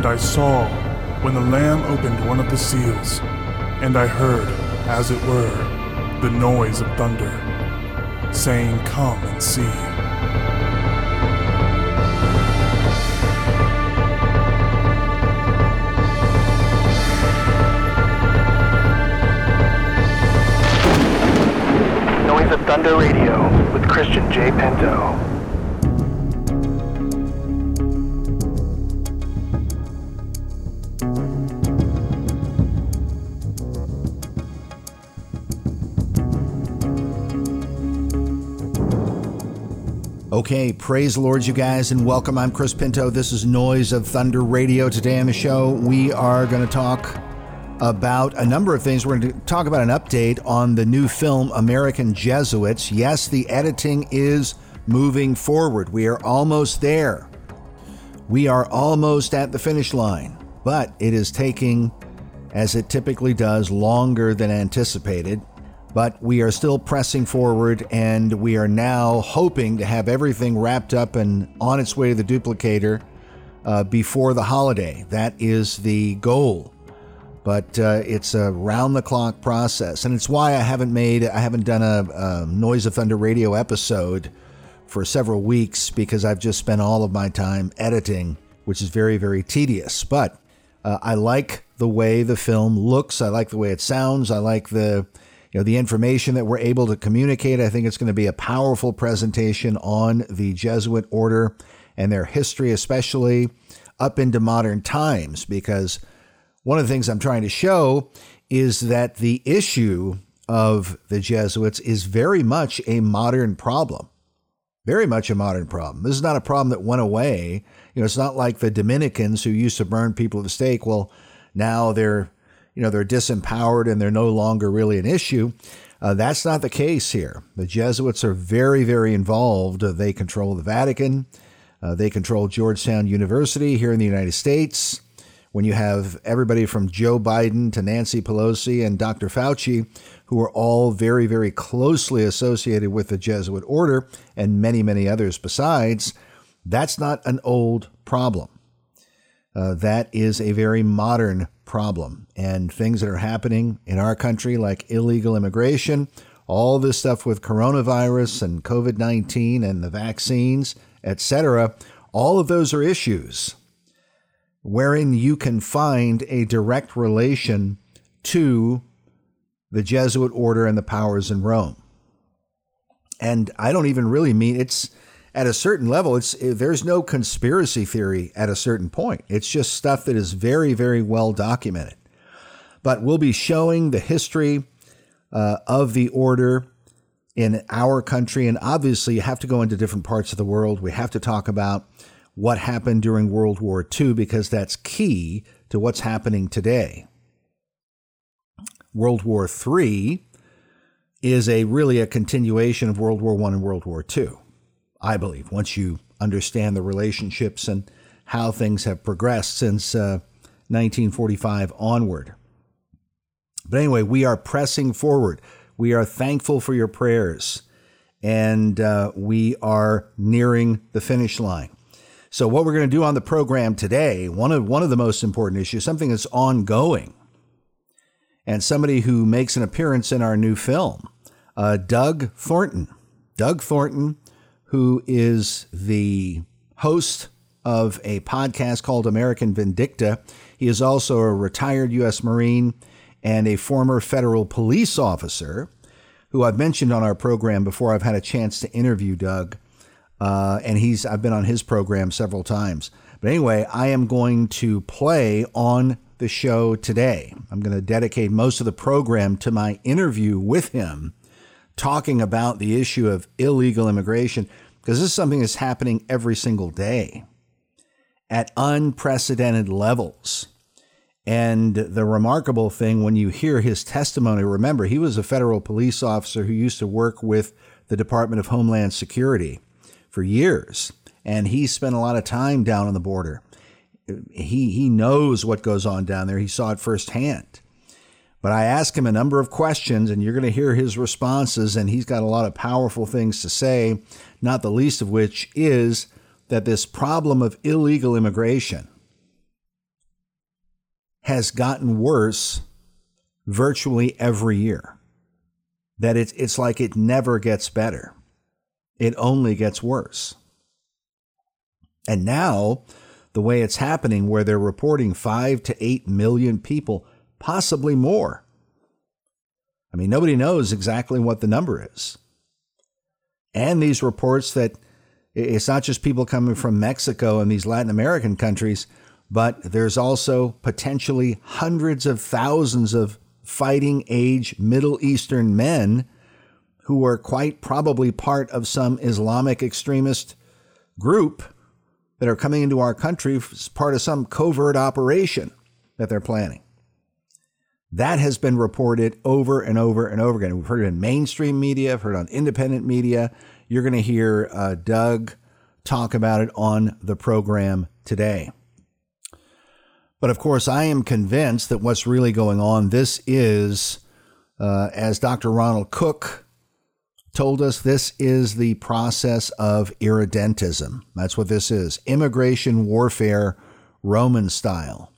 And I saw when the Lamb opened one of the seals, and I heard, as it were, the noise of thunder, saying, Come and see. Thunder Radio with Christian J. Pinto. Okay, praise the Lord, you guys, and welcome. I'm Chris Pinto. This is Noise of Thunder Radio. Today on the show, we are going to talk about a number of things. We're going to talk about an update on the new film, American Jesuits. Yes, the editing is moving forward. We are almost there. We are almost at the finish line, but it is taking, as it typically does, longer than anticipated. But we are still pressing forward, and we are now hoping to have everything wrapped up and on its way to the duplicator uh, before the holiday. That is the goal. But uh, it's a round the clock process, and it's why I haven't made, I haven't done a, a Noise of Thunder radio episode for several weeks because I've just spent all of my time editing, which is very, very tedious. But uh, I like the way the film looks. I like the way it sounds. I like the you know the information that we're able to communicate. I think it's going to be a powerful presentation on the Jesuit order and their history, especially up into modern times, because one of the things I'm trying to show is that the issue of the Jesuits is very much a modern problem. Very much a modern problem. This is not a problem that went away. You know, it's not like the Dominicans who used to burn people at the stake. Well, now they're you know, they're disempowered and they're no longer really an issue. Uh, that's not the case here. The Jesuits are very, very involved. Uh, they control the Vatican. Uh, they control Georgetown University here in the United States. When you have everybody from Joe Biden to Nancy Pelosi and Dr. Fauci, who are all very, very closely associated with the Jesuit order and many, many others besides, that's not an old problem. Uh, that is a very modern problem. And things that are happening in our country, like illegal immigration, all this stuff with coronavirus and COVID 19 and the vaccines, etc., all of those are issues wherein you can find a direct relation to the Jesuit order and the powers in Rome. And I don't even really mean it's at a certain level, it's there's no conspiracy theory at a certain point. It's just stuff that is very, very well documented. But we'll be showing the history uh, of the order in our country, and obviously, you have to go into different parts of the world. We have to talk about what happened during World War II because that's key to what's happening today. World War III is a really a continuation of World War I and World War II. I believe, once you understand the relationships and how things have progressed since uh, 1945 onward. But anyway, we are pressing forward. We are thankful for your prayers, and uh, we are nearing the finish line. So, what we're going to do on the program today, one of one of the most important issues, something that's ongoing, and somebody who makes an appearance in our new film, uh, Doug Thornton. Doug Thornton who is the host of a podcast called American Vindicta. He is also a retired U.S. Marine and a former federal police officer who I've mentioned on our program before. I've had a chance to interview Doug, uh, and he's I've been on his program several times. But anyway, I am going to play on the show today. I'm going to dedicate most of the program to my interview with him talking about the issue of illegal immigration because this is something that's happening every single day at unprecedented levels. And the remarkable thing when you hear his testimony, remember, he was a federal police officer who used to work with the Department of Homeland Security for years. And he spent a lot of time down on the border. He, he knows what goes on down there, he saw it firsthand. But I asked him a number of questions, and you're going to hear his responses, and he's got a lot of powerful things to say, not the least of which is that this problem of illegal immigration has gotten worse virtually every year. That it's, it's like it never gets better, it only gets worse. And now, the way it's happening, where they're reporting five to eight million people, possibly more. I mean, nobody knows exactly what the number is. And these reports that it's not just people coming from Mexico and these Latin American countries, but there's also potentially hundreds of thousands of fighting age Middle Eastern men who are quite probably part of some Islamic extremist group that are coming into our country as part of some covert operation that they're planning. That has been reported over and over and over again. We've heard it in mainstream media, I've heard on independent media. You're going to hear uh, Doug talk about it on the program today. But of course, I am convinced that what's really going on, this is, uh, as Dr. Ronald Cook told us, this is the process of irredentism. That's what this is immigration warfare, Roman style.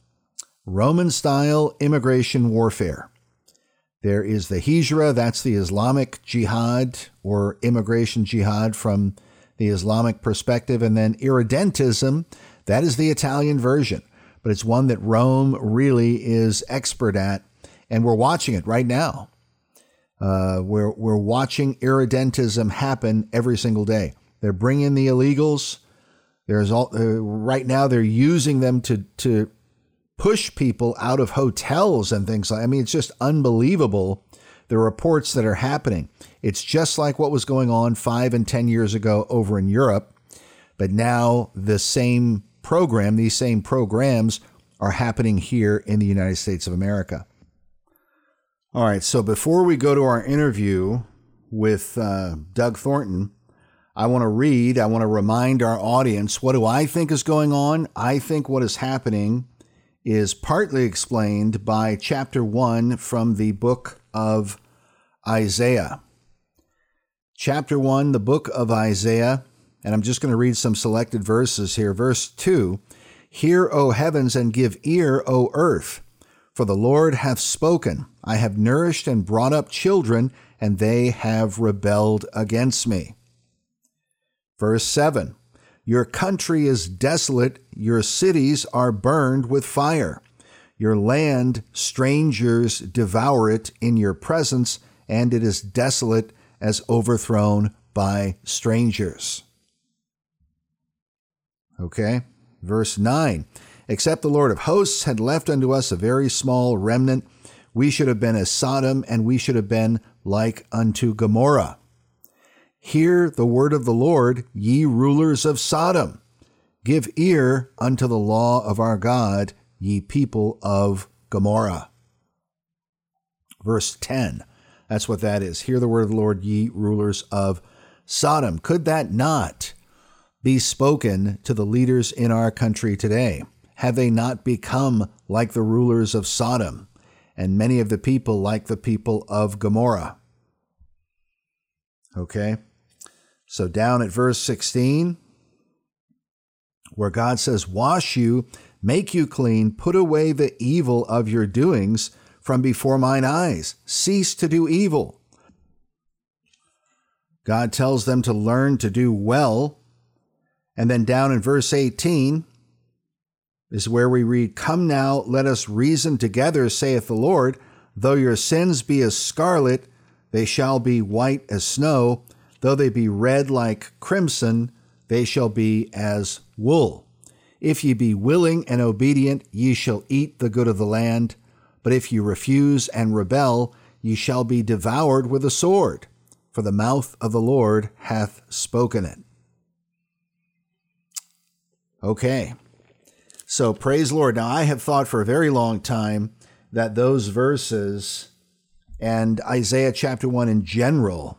Roman style immigration warfare. There is the Hijra, that's the Islamic jihad or immigration jihad from the Islamic perspective, and then irredentism, that is the Italian version, but it's one that Rome really is expert at, and we're watching it right now. Uh, we're, we're watching irredentism happen every single day. They're bringing the illegals. There's all uh, right now. They're using them to to push people out of hotels and things like I mean it's just unbelievable the reports that are happening. It's just like what was going on 5 and 10 years ago over in Europe, but now the same program, these same programs are happening here in the United States of America. All right, so before we go to our interview with uh, Doug Thornton, I want to read, I want to remind our audience what do I think is going on? I think what is happening is partly explained by chapter 1 from the book of Isaiah. Chapter 1, the book of Isaiah, and I'm just going to read some selected verses here. Verse 2 Hear, O heavens, and give ear, O earth, for the Lord hath spoken. I have nourished and brought up children, and they have rebelled against me. Verse 7 your country is desolate, your cities are burned with fire. Your land, strangers devour it in your presence, and it is desolate as overthrown by strangers. Okay, verse 9 Except the Lord of hosts had left unto us a very small remnant, we should have been as Sodom, and we should have been like unto Gomorrah. Hear the word of the Lord, ye rulers of Sodom. Give ear unto the law of our God, ye people of Gomorrah. Verse 10. That's what that is. Hear the word of the Lord, ye rulers of Sodom. Could that not be spoken to the leaders in our country today? Have they not become like the rulers of Sodom, and many of the people like the people of Gomorrah? Okay. So, down at verse 16, where God says, Wash you, make you clean, put away the evil of your doings from before mine eyes, cease to do evil. God tells them to learn to do well. And then down in verse 18 is where we read, Come now, let us reason together, saith the Lord. Though your sins be as scarlet, they shall be white as snow. Though they be red like crimson, they shall be as wool. If ye be willing and obedient, ye shall eat the good of the land. But if ye refuse and rebel, ye shall be devoured with a sword, for the mouth of the Lord hath spoken it. Okay. So praise Lord. Now I have thought for a very long time that those verses and Isaiah chapter 1 in general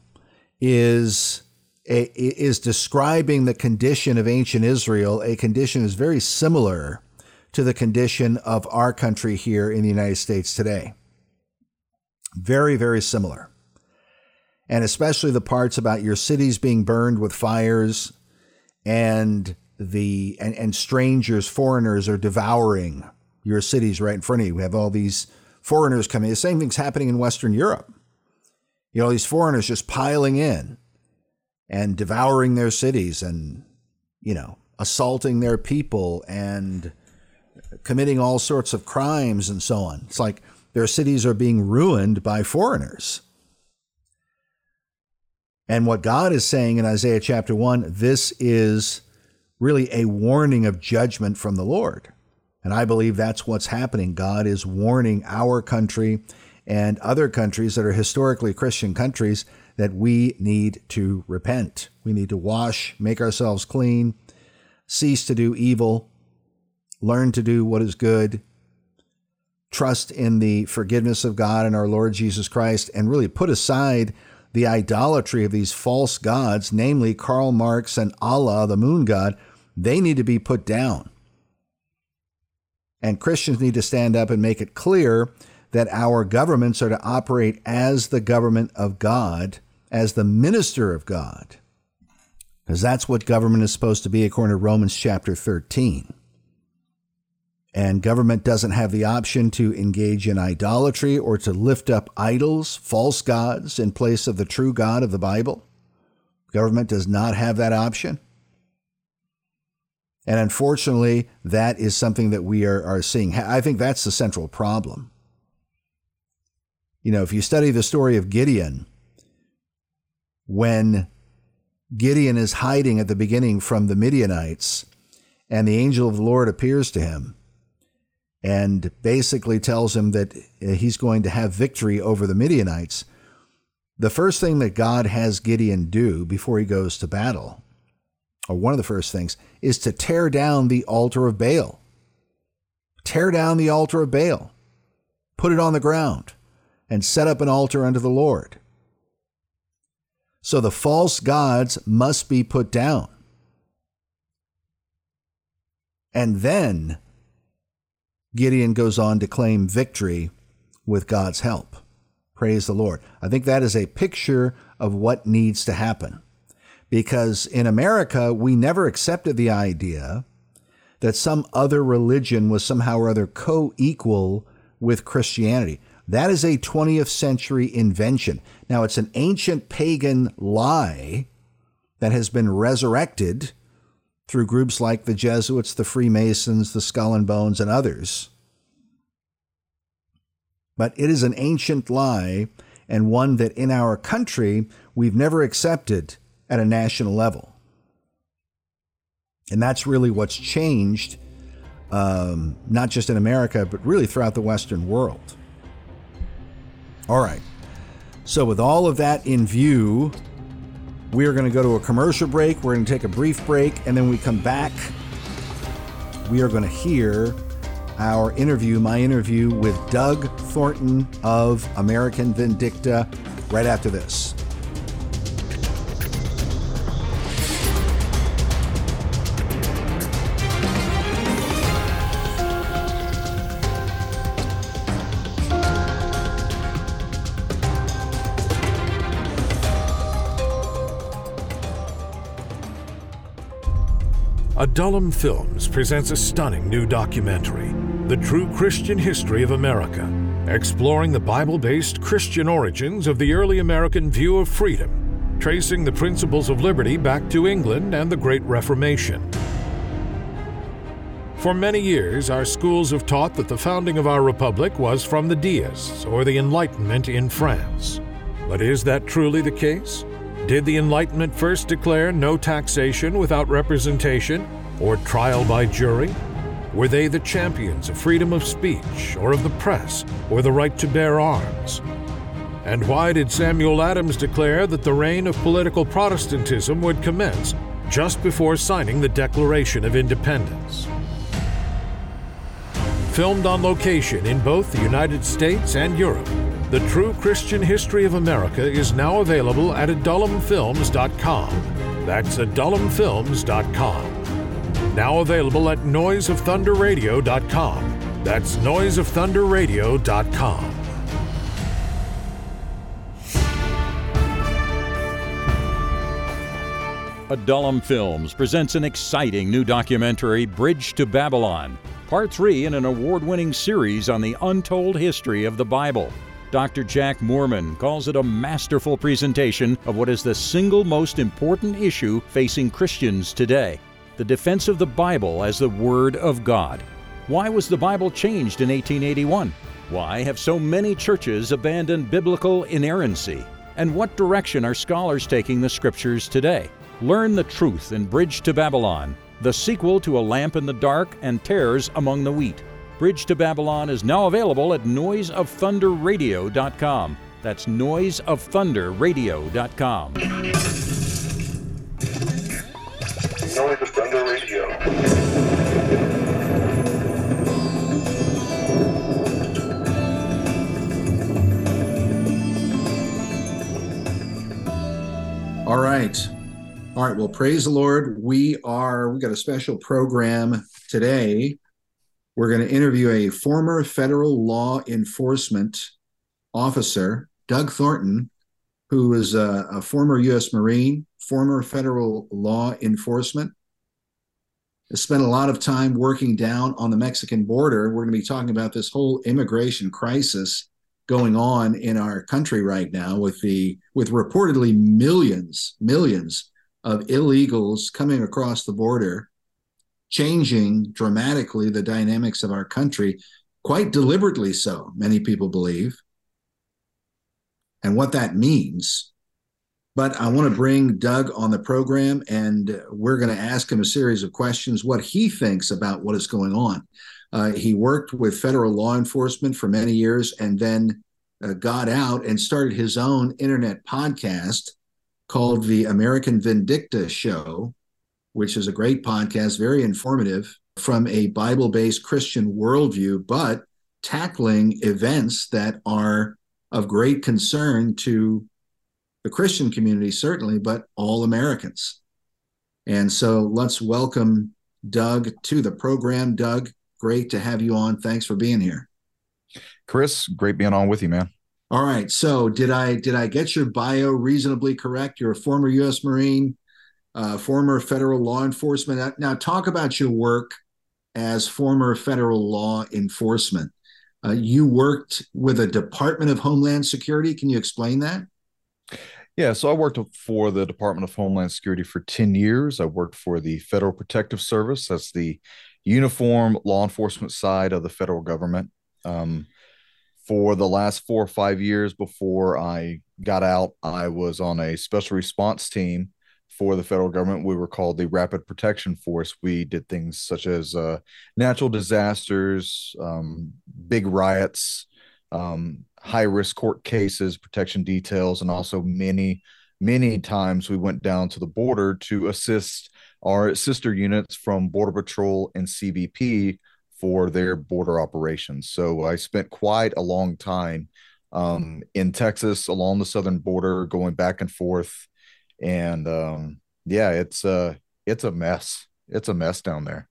is is describing the condition of ancient Israel. A condition is very similar to the condition of our country here in the United States today. Very, very similar. And especially the parts about your cities being burned with fires and the and, and strangers, foreigners are devouring your cities right in front of you. We have all these foreigners coming. The same thing's happening in Western Europe. You know, these foreigners just piling in and devouring their cities and, you know, assaulting their people and committing all sorts of crimes and so on. It's like their cities are being ruined by foreigners. And what God is saying in Isaiah chapter 1, this is really a warning of judgment from the Lord. And I believe that's what's happening. God is warning our country and other countries that are historically Christian countries that we need to repent. We need to wash, make ourselves clean, cease to do evil, learn to do what is good, trust in the forgiveness of God and our Lord Jesus Christ, and really put aside the idolatry of these false gods, namely Karl Marx and Allah, the moon god. They need to be put down. And Christians need to stand up and make it clear that our governments are to operate as the government of God, as the minister of God. Because that's what government is supposed to be according to Romans chapter 13. And government doesn't have the option to engage in idolatry or to lift up idols, false gods, in place of the true God of the Bible. Government does not have that option. And unfortunately, that is something that we are, are seeing. I think that's the central problem. You know, if you study the story of Gideon, when Gideon is hiding at the beginning from the Midianites, and the angel of the Lord appears to him and basically tells him that uh, he's going to have victory over the Midianites. The first thing that God has Gideon do before he goes to battle or one of the first things, is to tear down the altar of Baal. Tear down the altar of Baal, put it on the ground, and set up an altar unto the Lord. So the false gods must be put down. And then Gideon goes on to claim victory with God's help. Praise the Lord. I think that is a picture of what needs to happen because in America, we never accepted the idea that some other religion was somehow or other co equal with Christianity. That is a 20th century invention. Now, it's an ancient pagan lie that has been resurrected through groups like the Jesuits, the Freemasons, the Skull and Bones, and others. But it is an ancient lie and one that in our country we've never accepted at a national level. And that's really what's changed, um, not just in America, but really throughout the Western world. All right. So, with all of that in view, we are going to go to a commercial break. We're going to take a brief break, and then we come back. We are going to hear our interview, my interview with Doug Thornton of American Vindicta, right after this. Adullam Films presents a stunning new documentary, The True Christian History of America, exploring the Bible based Christian origins of the early American view of freedom, tracing the principles of liberty back to England and the Great Reformation. For many years, our schools have taught that the founding of our republic was from the Deists or the Enlightenment in France. But is that truly the case? Did the Enlightenment first declare no taxation without representation or trial by jury? Were they the champions of freedom of speech or of the press or the right to bear arms? And why did Samuel Adams declare that the reign of political Protestantism would commence just before signing the Declaration of Independence? Filmed on location in both the United States and Europe, the True Christian History of America is now available at adullamfilms.com. That's adullamfilms.com. Now available at noiseofthunderradio.com. That's noiseofthunderradio.com. Adullam Films presents an exciting new documentary, Bridge to Babylon part three in an award winning series on the untold history of the Bible. Dr. Jack Moorman calls it a masterful presentation of what is the single most important issue facing Christians today the defense of the Bible as the Word of God. Why was the Bible changed in 1881? Why have so many churches abandoned biblical inerrancy? And what direction are scholars taking the Scriptures today? Learn the truth in Bridge to Babylon, the sequel to A Lamp in the Dark and Tares Among the Wheat. Bridge to Babylon is now available at noiseofthunderradio.com. That's noiseofthunderradio.com. Noise of Thunder Radio. All right. All right. Well, praise the Lord. We are, we got a special program today. We're going to interview a former federal law enforcement officer, Doug Thornton, who is a, a former U.S. Marine, former federal law enforcement. Has spent a lot of time working down on the Mexican border. We're going to be talking about this whole immigration crisis going on in our country right now with the with reportedly millions millions of illegals coming across the border changing dramatically the dynamics of our country quite deliberately so many people believe and what that means. But i want to bring doug on the program and we're going to ask him a series of questions what he thinks about what is going on. Uh, he worked with federal law enforcement for many years and then uh, got out and started his own internet podcast called the American Vindicta Show, which is a great podcast, very informative from a Bible based Christian worldview, but tackling events that are of great concern to the Christian community, certainly, but all Americans. And so let's welcome Doug to the program. Doug, great to have you on. Thanks for being here. Chris, great being on with you, man. All right. So did I did I get your bio reasonably correct? You're a former U.S. Marine, uh, former federal law enforcement. Now talk about your work as former federal law enforcement. Uh, you worked with a Department of Homeland Security. Can you explain that? Yeah, so I worked for the Department of Homeland Security for 10 years. I worked for the Federal Protective Service. That's the uniform law enforcement side of the federal government. Um, for the last four or five years before I got out, I was on a special response team for the federal government. We were called the Rapid Protection Force. We did things such as uh, natural disasters, um, big riots, um, high risk court cases, protection details, and also many, many times we went down to the border to assist our sister units from Border Patrol and CBP for their border operations. So I spent quite a long time um, in Texas along the southern border, going back and forth, and um, yeah, it's a it's a mess. It's a mess down there.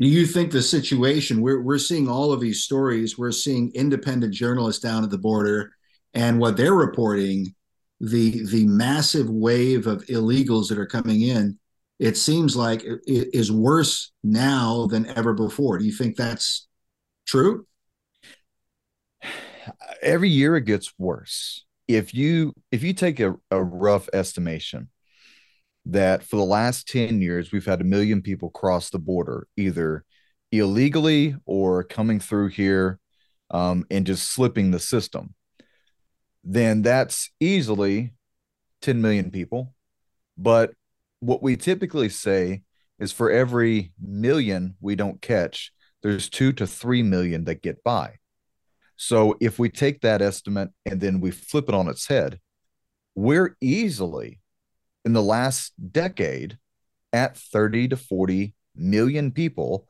Do you think the situation we're we're seeing all of these stories? We're seeing independent journalists down at the border, and what they're reporting, the the massive wave of illegals that are coming in it seems like it is worse now than ever before. Do you think that's true? Every year it gets worse. If you if you take a, a rough estimation that for the last 10 years we've had a million people cross the border either illegally or coming through here um, and just slipping the system, then that's easily 10 million people. But what we typically say is for every million we don't catch, there's two to three million that get by. So if we take that estimate and then we flip it on its head, we're easily in the last decade at 30 to 40 million people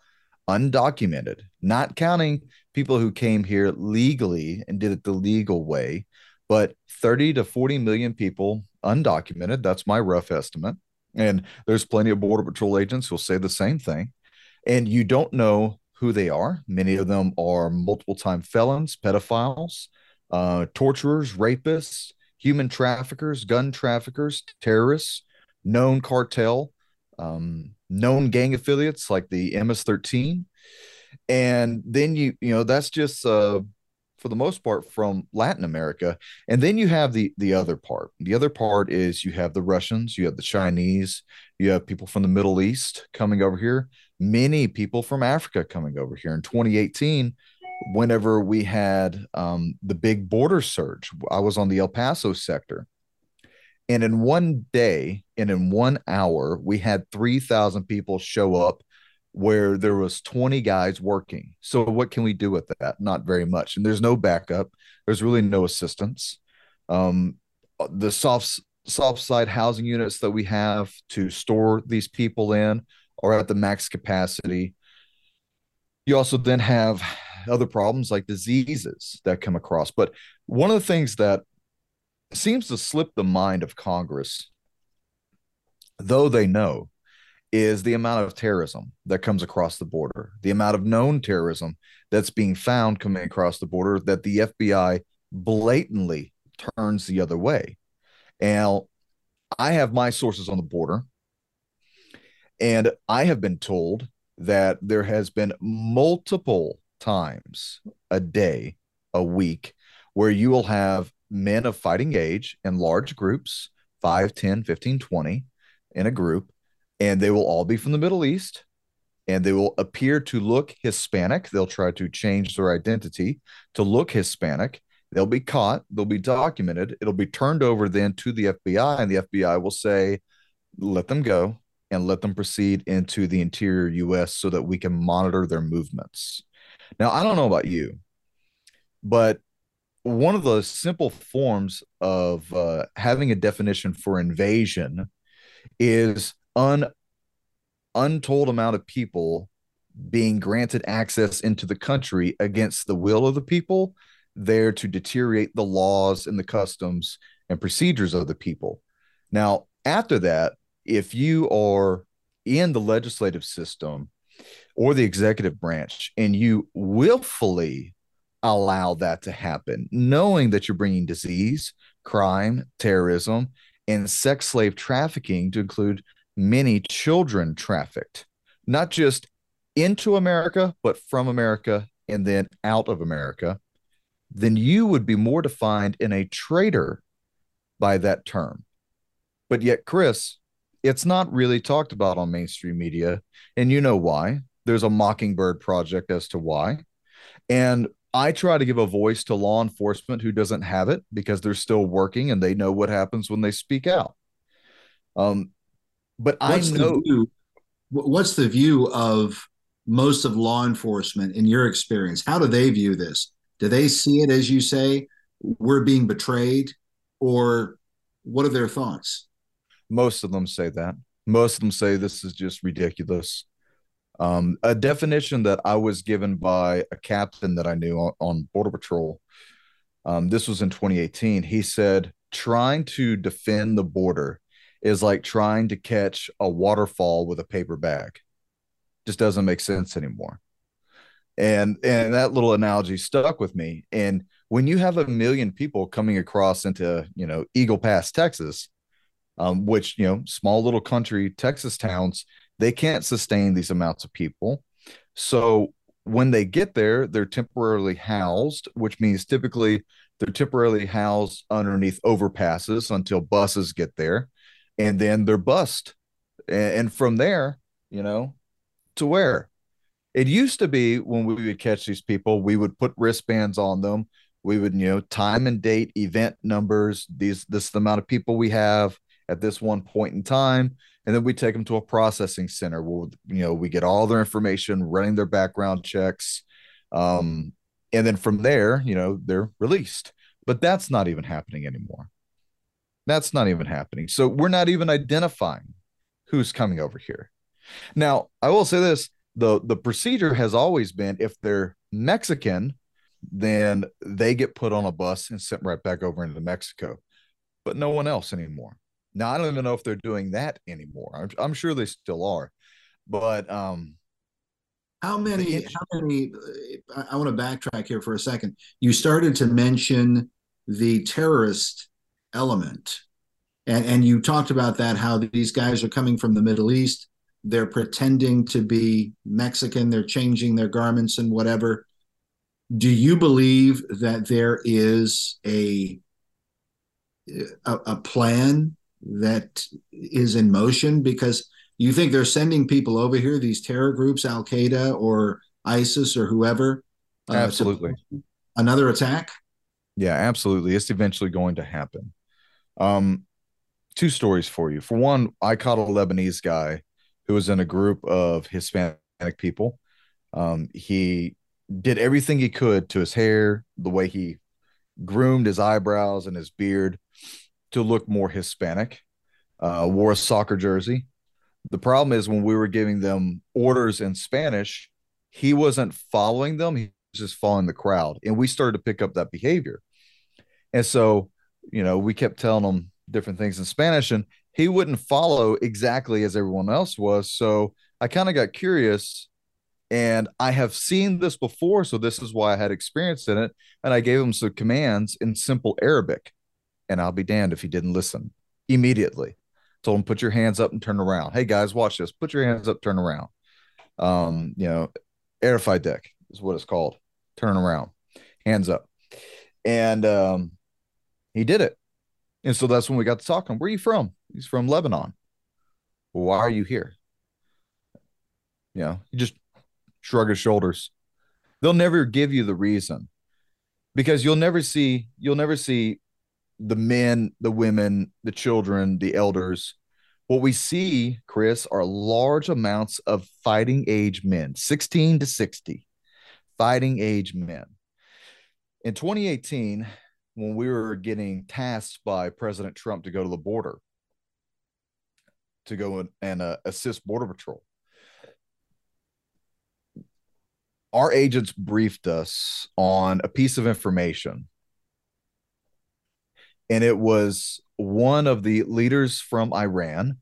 undocumented, not counting people who came here legally and did it the legal way, but 30 to 40 million people undocumented. That's my rough estimate. And there's plenty of Border Patrol agents who'll say the same thing. And you don't know who they are. Many of them are multiple time felons, pedophiles, uh, torturers, rapists, human traffickers, gun traffickers, terrorists, known cartel, um, known gang affiliates like the MS 13. and then you you know that's just uh for the most part from Latin America. And then you have the the other part. The other part is you have the Russians, you have the Chinese, you have people from the Middle East coming over here, many people from Africa coming over here. In 2018, whenever we had um, the big border surge, I was on the El Paso sector. And in one day and in one hour, we had 3,000 people show up where there was 20 guys working. So what can we do with that? Not very much. And there's no backup. There's really no assistance. Um, the soft soft side housing units that we have to store these people in are at the max capacity. You also then have other problems like diseases that come across. But one of the things that seems to slip the mind of Congress, though they know, is the amount of terrorism that comes across the border, the amount of known terrorism that's being found coming across the border that the FBI blatantly turns the other way. And I have my sources on the border, and I have been told that there has been multiple times a day, a week, where you will have men of fighting age in large groups 5, 10, 15, 20 in a group and they will all be from the Middle East and they will appear to look Hispanic. They'll try to change their identity to look Hispanic. They'll be caught, they'll be documented. It'll be turned over then to the FBI, and the FBI will say, let them go and let them proceed into the interior US so that we can monitor their movements. Now, I don't know about you, but one of the simple forms of uh, having a definition for invasion is un untold amount of people being granted access into the country against the will of the people there to deteriorate the laws and the customs and procedures of the people. Now, after that, if you are in the legislative system or the executive branch and you willfully allow that to happen, knowing that you're bringing disease, crime, terrorism, and sex slave trafficking to include many children trafficked, not just into America, but from America and then out of America, then you would be more defined in a traitor by that term. But yet, Chris, it's not really talked about on mainstream media. And you know why. There's a Mockingbird project as to why. And I try to give a voice to law enforcement who doesn't have it because they're still working and they know what happens when they speak out. Um, but what's I know the view, what's the view of most of law enforcement in your experience? How do they view this? Do they see it as you say, we're being betrayed, or what are their thoughts? Most of them say that. Most of them say this is just ridiculous. Um, a definition that I was given by a captain that I knew on, on Border Patrol. Um, this was in 2018. He said, trying to defend the border is like trying to catch a waterfall with a paper bag. Just doesn't make sense anymore. And and that little analogy stuck with me. And when you have a million people coming across into, you know, Eagle Pass, Texas, um, which, you know, small little country Texas towns, they can't sustain these amounts of people. So when they get there, they're temporarily housed, which means typically they're temporarily housed underneath overpasses until buses get there and then they're bussed. And from there, you know, to where? It used to be when we would catch these people, we would put wristbands on them. We would, you know, time and date, event numbers. These, this is the amount of people we have at this one point in time, and then we take them to a processing center. Where, you know, we get all their information, running their background checks, um, and then from there, you know, they're released. But that's not even happening anymore. That's not even happening. So we're not even identifying who's coming over here. Now, I will say this, the the procedure has always been if they're Mexican, then they get put on a bus and sent right back over into Mexico. But no one else anymore. Now, I don't even know if they're doing that anymore. I'm, I'm sure they still are. But um how many how many I, I want to backtrack here for a second. You started to mention the terrorist element. And, and you talked about that, how these guys are coming from the Middle East. they're pretending to be Mexican, they're changing their garments and whatever. Do you believe that there is a a, a plan that is in motion because you think they're sending people over here, these terror groups, Al Qaeda or ISIS or whoever? Uh, absolutely. Another attack? Yeah, absolutely. It's eventually going to happen. Um, two stories for you. For one, I caught a Lebanese guy who was in a group of Hispanic people. Um, he did everything he could to his hair, the way he groomed his eyebrows and his beard to look more Hispanic. Uh, wore a soccer jersey. The problem is when we were giving them orders in Spanish, he wasn't following them. He was just following the crowd. And we started to pick up that behavior. And so, you know, we kept telling him different things in Spanish and he wouldn't follow exactly as everyone else was. So I kind of got curious and I have seen this before. So this is why I had experience in it. And I gave him some commands in simple Arabic and I'll be damned if he didn't listen immediately. Told him, put your hands up and turn around. Hey guys, watch this. Put your hands up, turn around. Um, you know, Erfeidek is what it's called. Turn around, hands up. And um, he did it. And so that's when we got to talking. Where are you from? He's from Lebanon. Well, why are you here? You know, he just shrug his shoulders. They'll never give you the reason because you'll never see you'll never see the men, the women, the children, the elders. What we see, Chris, are large amounts of fighting age men, 16 to 60, fighting age men. In 2018, when we were getting tasked by President Trump to go to the border, to go and uh, assist Border Patrol, our agents briefed us on a piece of information and it was one of the leaders from Iran.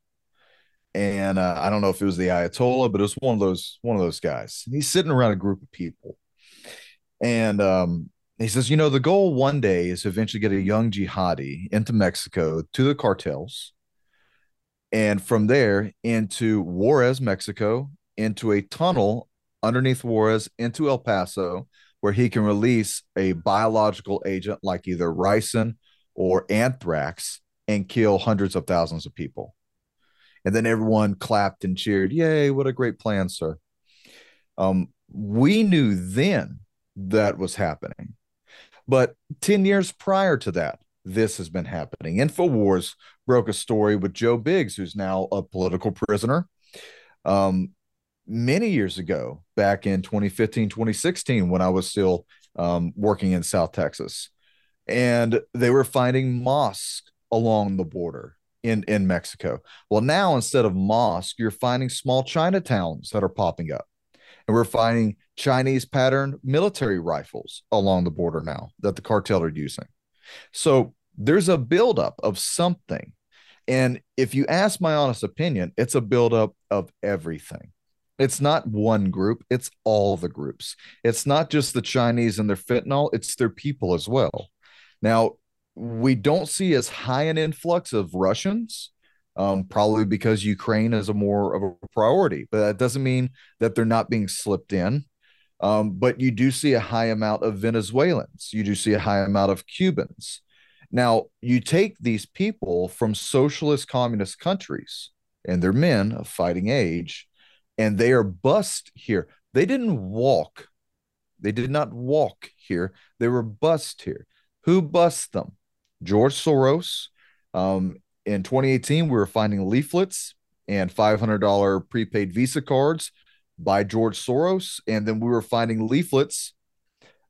And uh, I don't know if it was the Ayatollah, but it was one of those one of those guys. He's sitting around a group of people, and um, he says, "You know, the goal one day is to eventually get a young jihadi into Mexico to the cartels, and from there into Juarez, Mexico, into a tunnel underneath Juarez into El Paso, where he can release a biological agent like either ricin or anthrax and kill hundreds of thousands of people. And then everyone clapped and cheered, Yay, what a great plan, sir. Um, we knew then that was happening. But 10 years prior to that, this has been happening. InfoWars broke a story with Joe Biggs, who's now a political prisoner. Um, many years ago, back in 2015, 2016, when I was still um, working in South Texas and they were finding mosques along the border in in Mexico. Well, now instead of mosque, you're finding small Chinatowns that are popping up, and we're finding Chinese pattern military rifles along the border now that the cartel are using. So there's a buildup of something, and if you ask my honest opinion, it's a buildup of everything. It's not one group, it's all the groups. It's not just the Chinese and their fentanyl, it's their people as well. Now, we don't see as high an influx of Russians, um, probably because Ukraine is a more of a priority, but that doesn't mean that they're not being slipped in. Um, but you do see a high amount of Venezuelans, you do see a high amount of Cubans. Now, you take these people from socialist communist countries and they're men of fighting age, and they are bussed here. They didn't walk, they did not walk here, they were bussed here. Who busts them? George Soros. Um, in 2018, we were finding leaflets and $500 prepaid Visa cards by George Soros. And then we were finding leaflets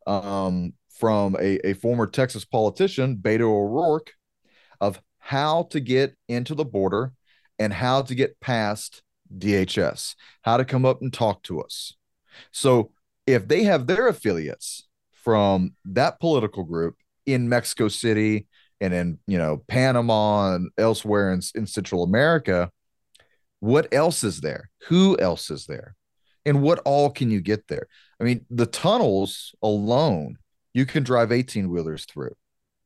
um, from a, a former Texas politician, Beto O'Rourke, of how to get into the border and how to get past DHS, how to come up and talk to us. So if they have their affiliates from that political group in Mexico City and in you know Panama and elsewhere in, in Central America, what else is there? Who else is there? And what all can you get there? I mean, the tunnels alone, you can drive 18 wheelers through.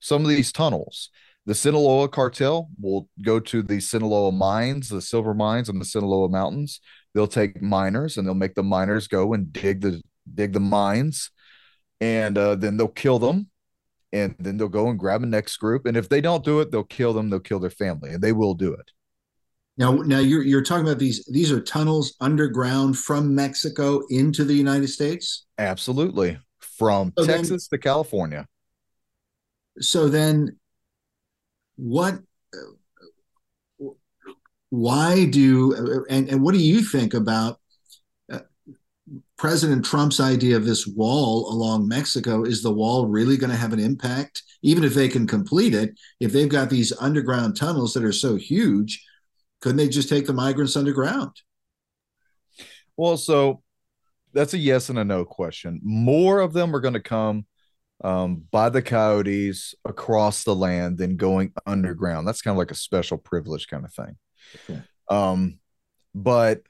Some of these tunnels, the Sinaloa cartel will go to the Sinaloa mines, the silver mines in the Sinaloa mountains. They'll take miners and they'll make the miners go and dig the dig the mines, and uh, then they'll kill them, and then they'll go and grab the next group. And if they don't do it, they'll kill them. They'll kill their family, and they will do it. Now, now you're you're talking about these these are tunnels underground from Mexico into the United States. Absolutely, from So then- Texas to California. So then, what? Why do and and what do you think about President Trump's idea of this wall along Mexico? Is the wall really going to have an impact, even if they can complete it? If they've got these underground tunnels that are so huge, couldn't they just take the migrants underground? Well, so that's a yes and a no question. More of them are going to come um, by the coyotes across the land than going underground. That's kind of like a special privilege kind of thing. Okay. Um, but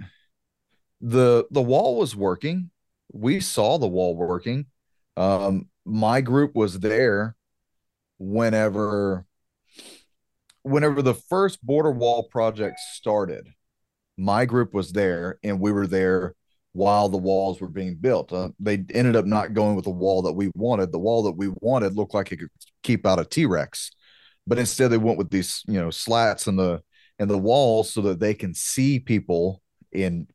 the the wall was working. We saw the wall working. Um, my group was there whenever whenever the first border wall project started my group was there and we were there while the walls were being built. Uh, they ended up not going with the wall that we wanted. The wall that we wanted looked like it could keep out a T-Rex. But instead they went with these, you know, slats in the in the walls so that they can see people in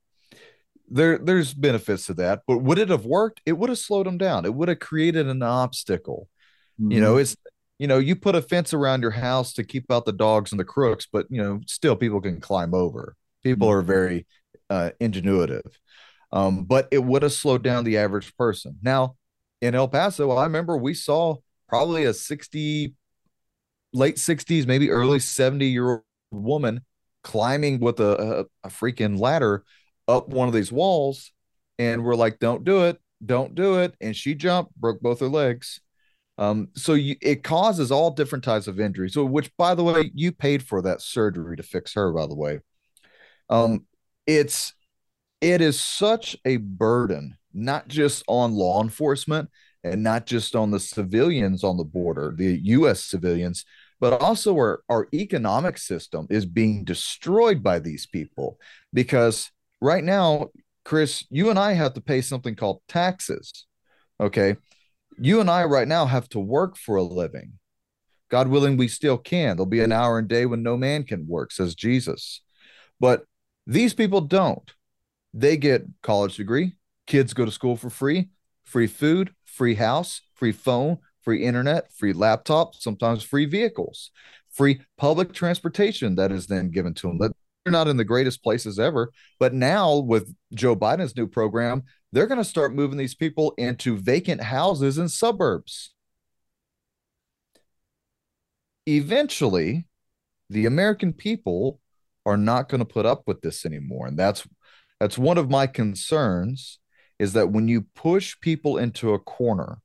there there's benefits to that. But would it have worked? It would have slowed them down. It would have created an obstacle. You know, it's you know, you put a fence around your house to keep out the dogs and the crooks, but you know, still people can climb over. People are very uh, ingenuitive. Um, but it would have slowed down the average person. Now, in El Paso, I remember we saw probably a 60, late 60s, maybe early 70 year old woman climbing with a, a, a freaking ladder up one of these walls. And we're like, don't do it, don't do it. And she jumped, broke both her legs. Um, so you, it causes all different types of injuries. Which, by the way, you paid for that surgery to fix her. By the way, um, it's it is such a burden, not just on law enforcement and not just on the civilians on the border, the U.S. civilians, but also our our economic system is being destroyed by these people because right now, Chris, you and I have to pay something called taxes. Okay you and I right now have to work for a living. God willing, we still can. There'll be an hour and day when no man can work, says Jesus. But these people don't. They get college degree, kids go to school for free, free food, free house, free phone, free internet, free laptop, sometimes free vehicles, free public transportation that is then given to them. Not in the greatest places ever, but now with Joe Biden's new program, they're going to start moving these people into vacant houses in suburbs. Eventually, the American people are not going to put up with this anymore, and that's that's one of my concerns is that when you push people into a corner,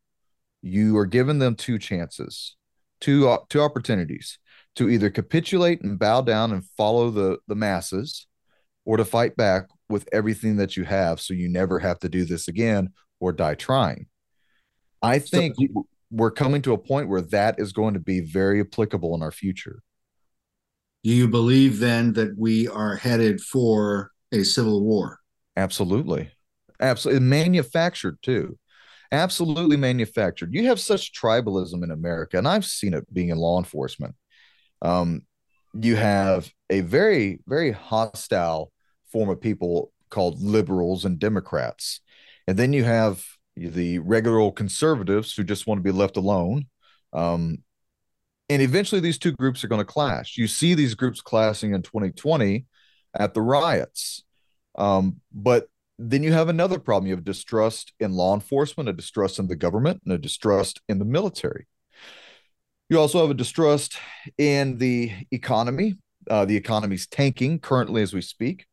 you are giving them two chances, two uh, two opportunities to either capitulate and bow down and follow the the masses or to fight back with everything that you have so you never have to do this again or die trying. I think So- we're coming to a point where that is going to be very applicable in our future. Do you believe then that we are headed for a civil war? Absolutely. Absolutely. Manufactured too. Absolutely manufactured. You have such tribalism in America, and I've seen it being in law enforcement. Um, you have a very, very hostile form of people called liberals and Democrats. And then you have the regular conservatives who just want to be left alone. Um, and eventually these two groups are going to clash. You see these groups clashing in 2020 at the riots. Um, but then you have another problem. You have distrust in law enforcement, a distrust in the government, and a distrust in the military. You also have a distrust in the economy. Uh, the economy's tanking currently as we speak.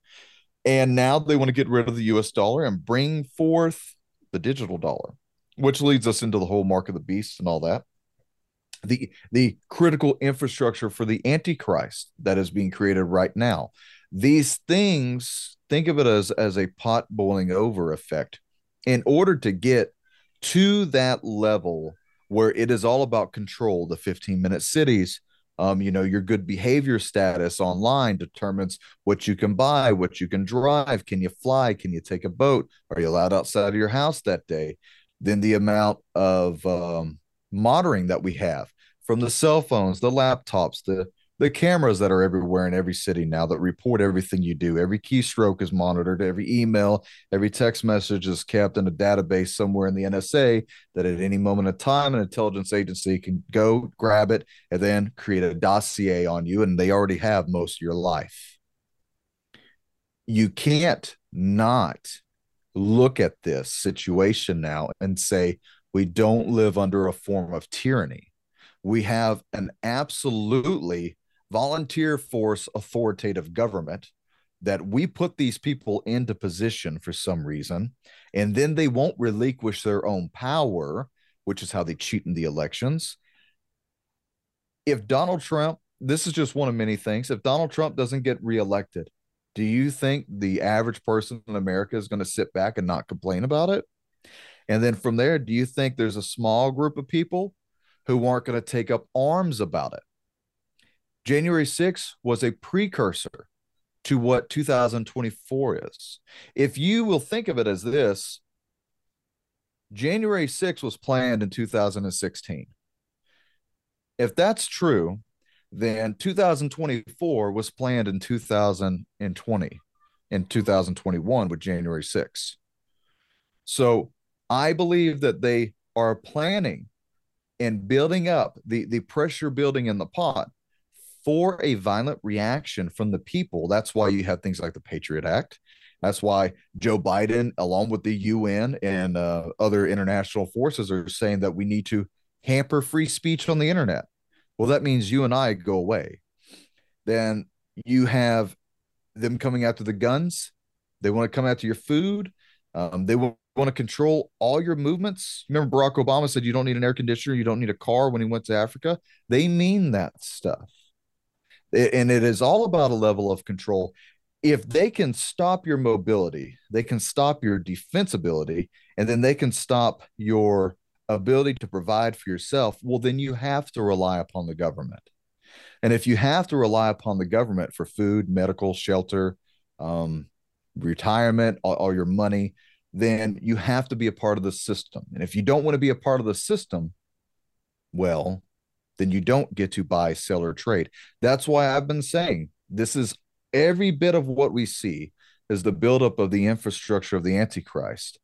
And now they want to get rid of the US dollar and bring forth the digital dollar, which leads us into the whole mark of the beast and all that. The, the critical infrastructure for the antichrist that is being created right now. These things, think of it as, as a pot boiling over effect. In order to get to that level where it is all about control, the 15 minute cities, Um, you know, your good behavior status online determines what you can buy, what you can drive. Can you fly? Can you take a boat? Are you allowed outside of your house that day? Then the amount of um, monitoring that we have from the cell phones, the laptops, the the cameras that are everywhere in every city now that report everything you do. Every keystroke is monitored, every email, every text message is kept in a database somewhere in the NSA that at any moment of time an intelligence agency can go grab it and then create a dossier on you and they already have most of your life. You can't not look at this situation now and say we don't live under a form of tyranny. We have an absolutely volunteer force authoritative government that we put these people into position for some reason and then they won't relinquish their own power which is how they cheat in the elections. If donald trump this is just one of many things if donald trump doesn't get reelected do you think the average person in america is going to sit back and not complain about it? And then from there do you think there's a small group of people who aren't going to take up arms about it January 6th was a precursor to what 2024 is. If you will think of it as this, January 6th was planned in 2016. If that's true, then 2024 was planned in 2020 in 2021 with January 6th. So I believe that they are planning and building up the, the pressure building in the pot for a violent reaction from the people. That's why you have things like the Patriot Act. That's why Joe Biden, along with the UN and uh, other international forces, are saying that we need to hamper free speech on the internet. Well, that means you and I go away. Then you have them coming after the guns. They want to come after your food. Um, they want to control all your movements. Remember, Barack Obama said you don't need an air conditioner, you don't need a car when he went to Africa. They mean that stuff and it is all about a level of control. If they can stop your mobility they can stop your defensibility and then they can stop your ability to provide for yourself well then you have to rely upon the government. And if you have to rely upon the government for food medical shelter um, retirement all, all your money then you have to be a part of the system. And if you don't want to be a part of the system well then you don't get to buy, sell, or trade. That's why I've been saying this is every bit of what we see is the buildup of the infrastructure of the Antichrist.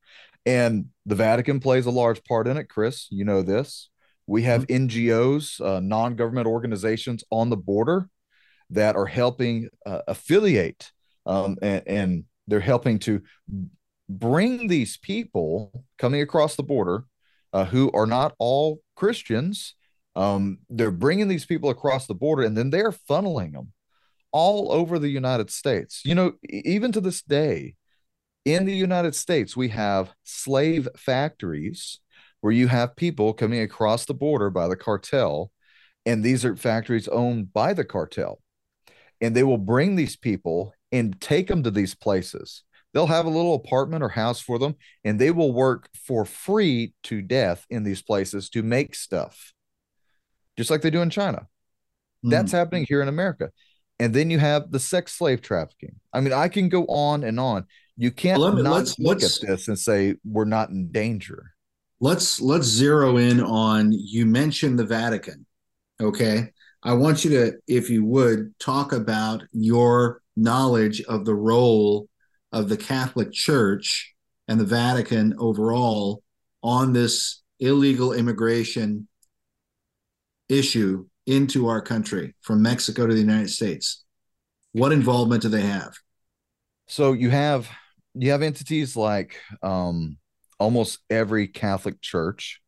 And the Vatican plays a large part in it, Chris. You know this. We have mm-hmm. NGOs, uh, non government organizations on the border that are helping uh, affiliate um, and, and they're helping to bring these people coming across the border uh, who are not all Christians um, they're bringing these people across the border and then they're funneling them all over the United States. You know, even to this day, in the United States, we have slave factories where you have people coming across the border by the cartel, and these are factories owned by the cartel. And they will bring these people and take them to these places. They'll have a little apartment or house for them, and they will work for free to death in these places to make stuff just like they do in China. That's mm. happening here in America. And then you have the sex slave trafficking. I mean, I can go on and on. You can't well, me, not let's, look let's, at this and say we're not in danger. Let's let's zero in on you mentioned the Vatican. Okay. I want you to, if you would, talk about your knowledge of the role of the Catholic Church and the Vatican overall on this illegal immigration issue into our country from Mexico to the United States? What involvement do they have? So you have you have entities like um, almost every Catholic church,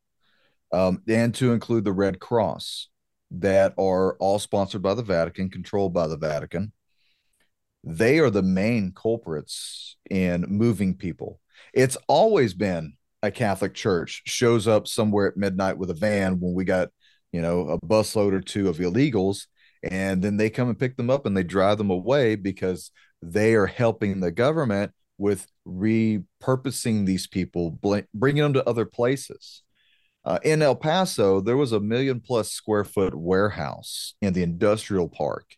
um, and to include the Red Cross, that are all sponsored by the Vatican, controlled by the Vatican. They are the main culprits in moving people. It's always been a Catholic church shows up somewhere at midnight with a van when we got you know, a busload or two of illegals, and then they come and pick them up and they drive them away because they are helping the government with repurposing these people, bringing them to other places. Uh, in El Paso, there was a million plus square foot warehouse in the industrial park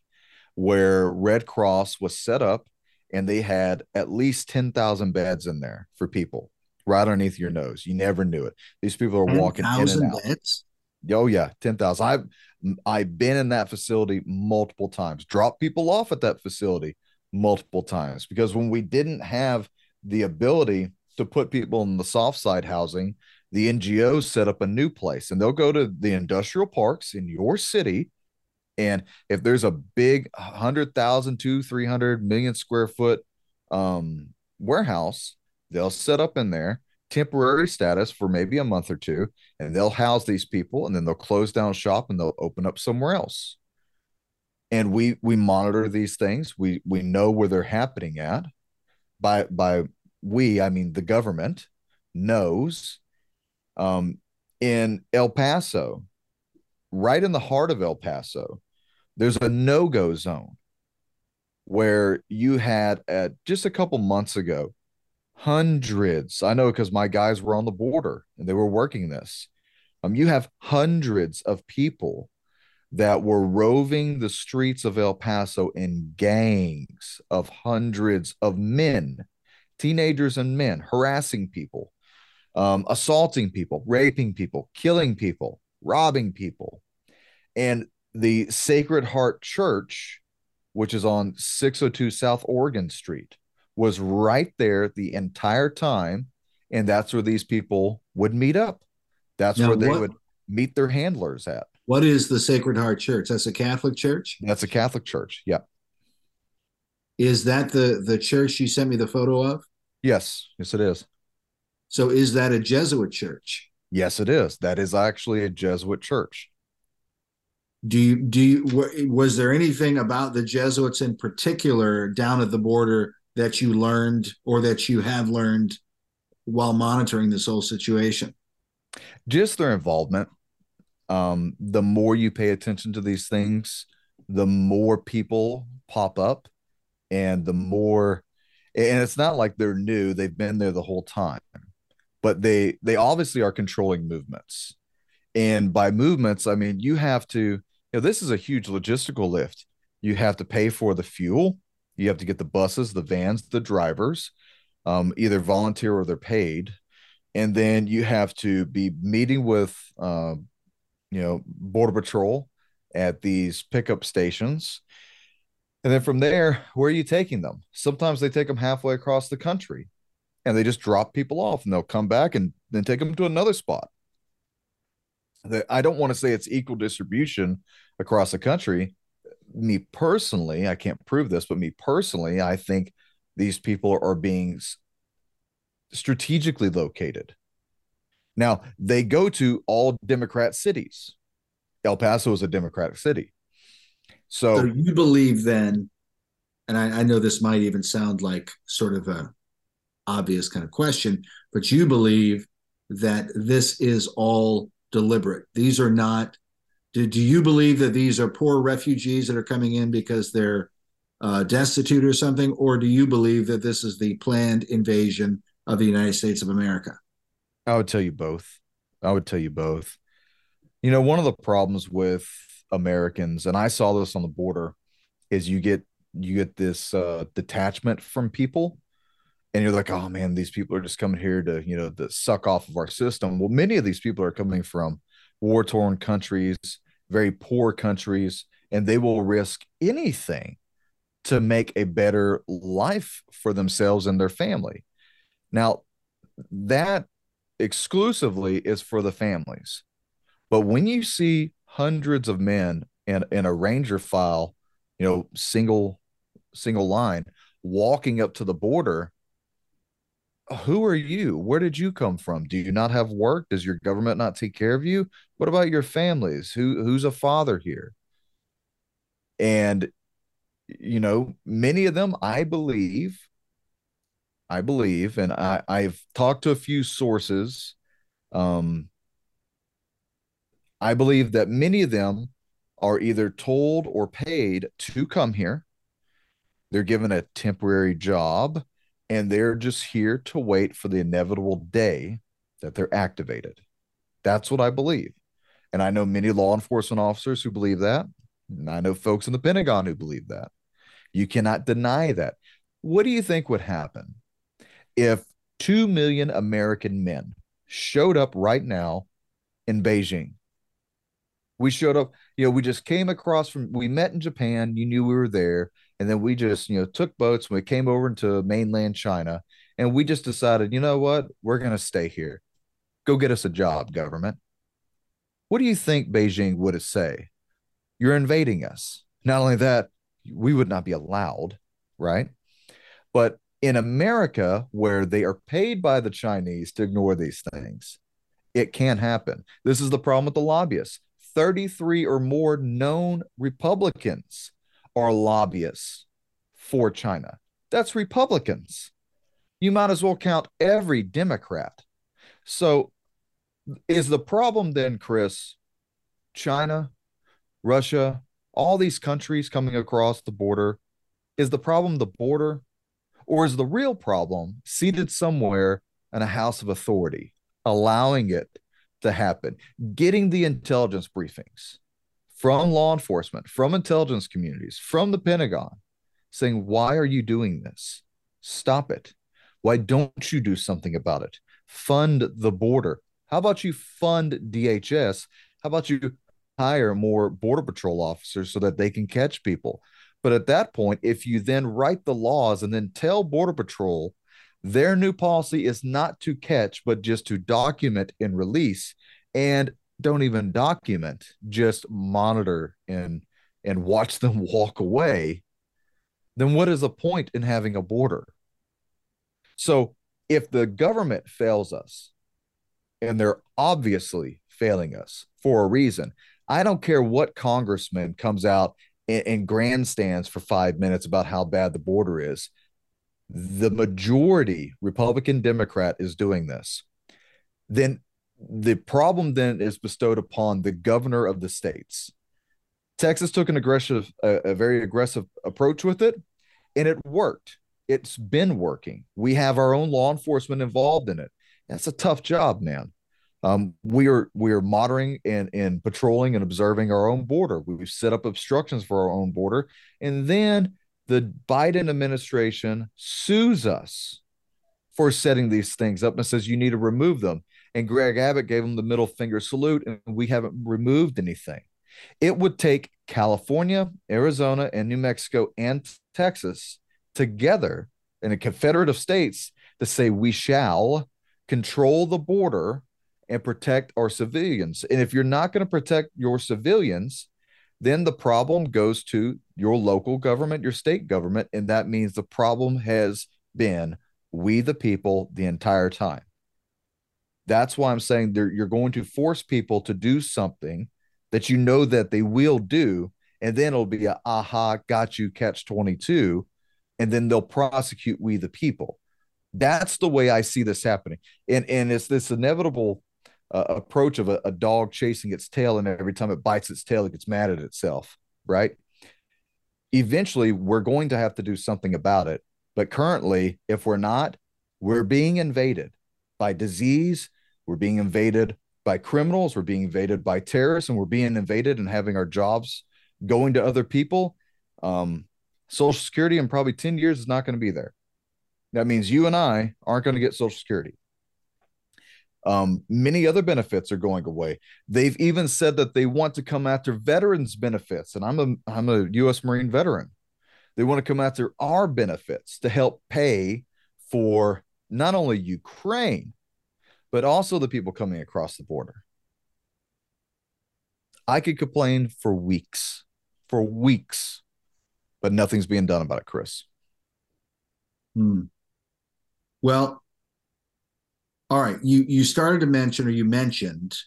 where Red Cross was set up and they had at least 10,000 beds in there for people right underneath your nose. You never knew it. These people are walking in and out. Beds? Oh yeah, 10,000. I've I've been in that facility multiple times. Dropped people off at that facility multiple times because when we didn't have the ability to put people in the soft side housing, the NGOs set up a new place and they'll go to the industrial parks in your city. And if there's a big 100,000 to 300 million square foot um, warehouse, they'll set up in there temporary status for maybe a month or two and they'll house these people and then they'll close down shop and they'll open up somewhere else. And we we monitor these things. We we know where they're happening at. By by we i mean the government knows um, in El Paso, right in the heart of El Paso, there's a no go zone where you had at just a couple months ago hundreds. I know because my guys were on the border and they were working this. Um, you have hundreds of people that were roving the streets of El Paso in gangs of hundreds of men, teenagers and men, harassing people, um, assaulting people, raping people, killing people, robbing people. And the Sacred Heart Church, which is on 602 South Oregon Street, was right there the entire time. And that's where these people would meet up. That's now, where they what, would meet their handlers at. What is the Sacred Heart Church? That's a Catholic church? That's a Catholic church. Yeah. Is that the the church you sent me the photo of? Yes. Yes, it is. So is that a Jesuit church? Yes, it is. That is actually a Jesuit church. Do you do you was there anything about the Jesuits in particular down at the border that you learned or that you have learned while monitoring this whole situation? Just their involvement. Um, the more you pay attention to these things, the more people pop up and the more and it's not like they're new, they've been there the whole time but they they obviously are controlling movements and by movements i mean you have to you know this is a huge logistical lift you have to pay for the fuel you have to get the buses the vans the drivers um, either volunteer or they're paid and then you have to be meeting with uh, you know border patrol at these pickup stations and then from there where are you taking them sometimes they take them halfway across the country and they just drop people off and they'll come back and then take them to another spot. I don't want to say it's equal distribution across the country. Me personally, I can't prove this, but me personally, I think these people are being strategically located. Now, they go to all Democrat cities. El Paso is a Democratic city. So, so you believe then, and I, I know this might even sound like sort of a obvious kind of question, but you believe that this is all deliberate. These are not. Do, do you believe that these are poor refugees that are coming in because they're uh, destitute or something, or do you believe that this is the planned invasion of the United States of America? I would tell you both. I would tell you both. You know, one of the problems with Americans, and I saw this on the border, is you get you get this uh, detachment from people and you're like, oh man, these people are just coming here to, you know, to suck off of our system. Well, many of these people are coming from war torn countries, very poor countries, and they will risk anything to make a better life for themselves and their family. Now, that exclusively is for the families. But when you see hundreds of men in, in a ranger file, you know, single single line walking up to the border who are you? Where did you come from? Do you not have work? Does your government not take care of you? What about your families? Who who's a father here? And you know, many of them, I believe, I believe, and I, I've talked to a few sources. Um, I believe that many of them are either told or paid to come here. They're given a temporary job and they're just here to wait for the inevitable day that they're activated. That's what I believe. And I know many law enforcement officers who believe that. And I know folks in the Pentagon who believe that. You cannot deny that. What do you think would happen if 2 million American men showed up right now in Beijing? We showed up, you know, we just came across from, we met in Japan. You knew we were there. And then we just, you know, took boats and we came over into mainland China and we just decided, you know what? We're going to stay here. Go get us a job, government. What do you think Beijing would have say? You're invading us. Not only that, we would not be allowed, right? But in America, where they are paid by the Chinese to ignore these things, it can't happen. This is the problem with the lobbyists. 33 or more known Republicans are lobbyists for China. That's Republicans. You might as well count every Democrat. So, is the problem then, Chris, China, Russia, all these countries coming across the border? Is the problem the border? Or is the real problem seated somewhere in a house of authority, allowing it to happen, getting the intelligence briefings from law enforcement, from intelligence communities, from the Pentagon, saying, Why are you doing this? Stop it. Why don't you do something about it? Fund the border. How about you fund DHS? How about you hire more Border Patrol officers so that they can catch people? But at that point, if you then write the laws and then tell Border Patrol their new policy is not to catch, but just to document and release, and don't even document, just monitor and and watch them walk away, then what is the point in having a border? So if the government fails us, and they're obviously failing us for a reason, I don't care what congressman comes out and, grandstands for five minutes about how bad the border is. The majority, Republican, Democrat, is doing this. Then the problem then is bestowed upon the governor of the states. Texas took an aggressive, a, a very aggressive approach with it, and it worked. It's been working. We have our own law enforcement involved in it. That's a tough job, man. Um, we are we are monitoring and, and patrolling and observing our own border. We've set up obstructions for our own border, and then the Biden administration sues us for setting these things up and says you need to remove them. And Greg Abbott gave them the middle finger salute, and we haven't removed anything. It would take California, Arizona, and New Mexico and Texas together in a confederate of states to say we shall control the border and protect our civilians. And if you're not going to protect your civilians, then the problem goes to your local government, your state government. And that means the problem has been we, the people, the entire time. That's why I'm saying you're going to force people to do something that you know that they will do. And then it'll be a aha, got you, catch 22. And then they'll prosecute we, the people. That's the way I see this happening. And, and it's this inevitable uh, approach of a, a, dog chasing its tail, and every time it bites its tail, it gets mad at itself, right? Eventually, we're going to have to do something about it. But currently, if we're not, we're being invaded by disease, we're being invaded by criminals, we're being invaded by terrorists, and we're being invaded and having our jobs going to other people. Um, Social Security in probably 10 years is not going to be there. That means you and I aren't going to get Social Security. Um, many other benefits are going away. They've even said that they want to come after veterans' benefits, and I'm a I'm a U.S. Marine veteran. They want to come after our benefits to help pay for not only Ukraine, but also the people coming across the border. I could complain for weeks, for weeks, but nothing's being done about it, Chris. Hmm. Well, all right, you you started to mention or you mentioned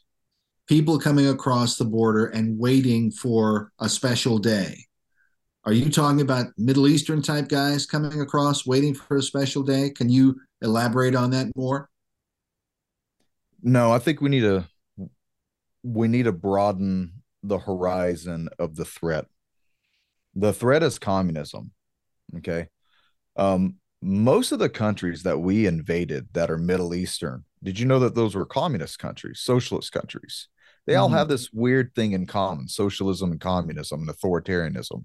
people coming across the border and waiting for a special day. Are you talking about Middle Eastern type guys coming across waiting for a special day? Can you elaborate on that more? No, I think we need to we need to broaden the horizon of the threat. The threat is communism. Okay. Um, most of the countries that we invaded that are Middle Eastern Did you know that those were communist countries, socialist countries? They all Mhm. have this weird thing in common: socialism and communism and authoritarianism.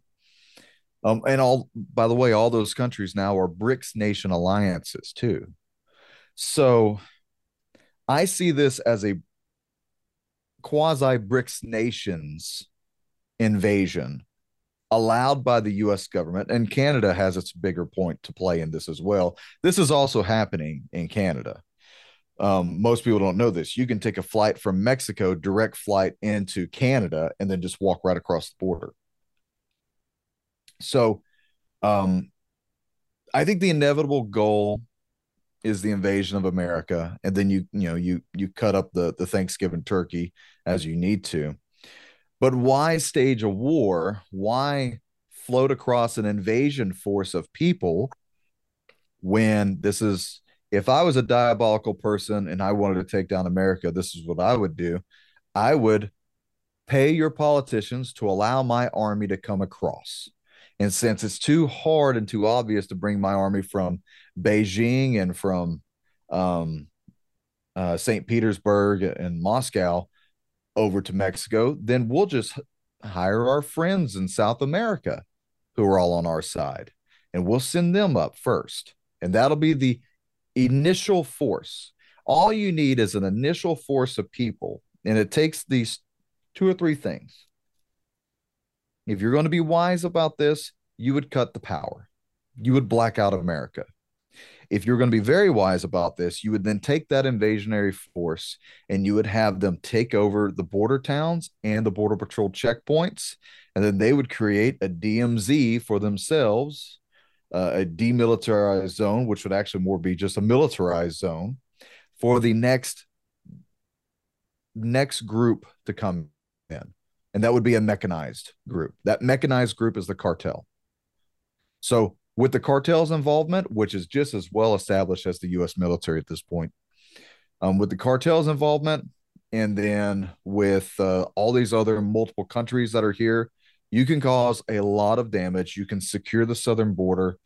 Um, and all by the way, all those countries now are BRICS nation alliances too. So I see this as a quasi BRICS nations invasion allowed by the US government, and Canada has its bigger point to play in this as well. This is also happening in Canada. Um, most people don't know this. You can take a flight from Mexico, direct flight into Canada, and then just walk right across the border. So, um, I think the inevitable goal is the invasion of America, and then you you know you you cut up the the Thanksgiving turkey as you need to. But why stage a war? Why float across an invasion force of people when this is if I was a diabolical person and I wanted to take down America, this is what I would do. I would pay your politicians to allow my army to come across. And since it's too hard and too obvious to bring my army from Beijing and from um, uh, St. Petersburg and Moscow over to Mexico, then we'll just hire our friends in South America who are all on our side and we'll send them up first. And that'll be the initial force. All you need is an initial force of people. And it takes these two or three things. If you're going to be wise about this, you would cut the power, you would black out America. If you're going to be very wise about this, you would then take that invasionary force and you would have them take over the border towns and the border patrol checkpoints. And then they would create a DMZ for themselves, uh, a demilitarized zone, which would actually more be just a militarized zone for the next next group to come in. And that would be a mechanized group. That mechanized group is the cartel. So, with the cartel's involvement, which is just as well established as the US military at this point, um, with the cartel's involvement, and then with uh, all these other multiple countries that are here, you can cause a lot of damage. You can secure the southern border.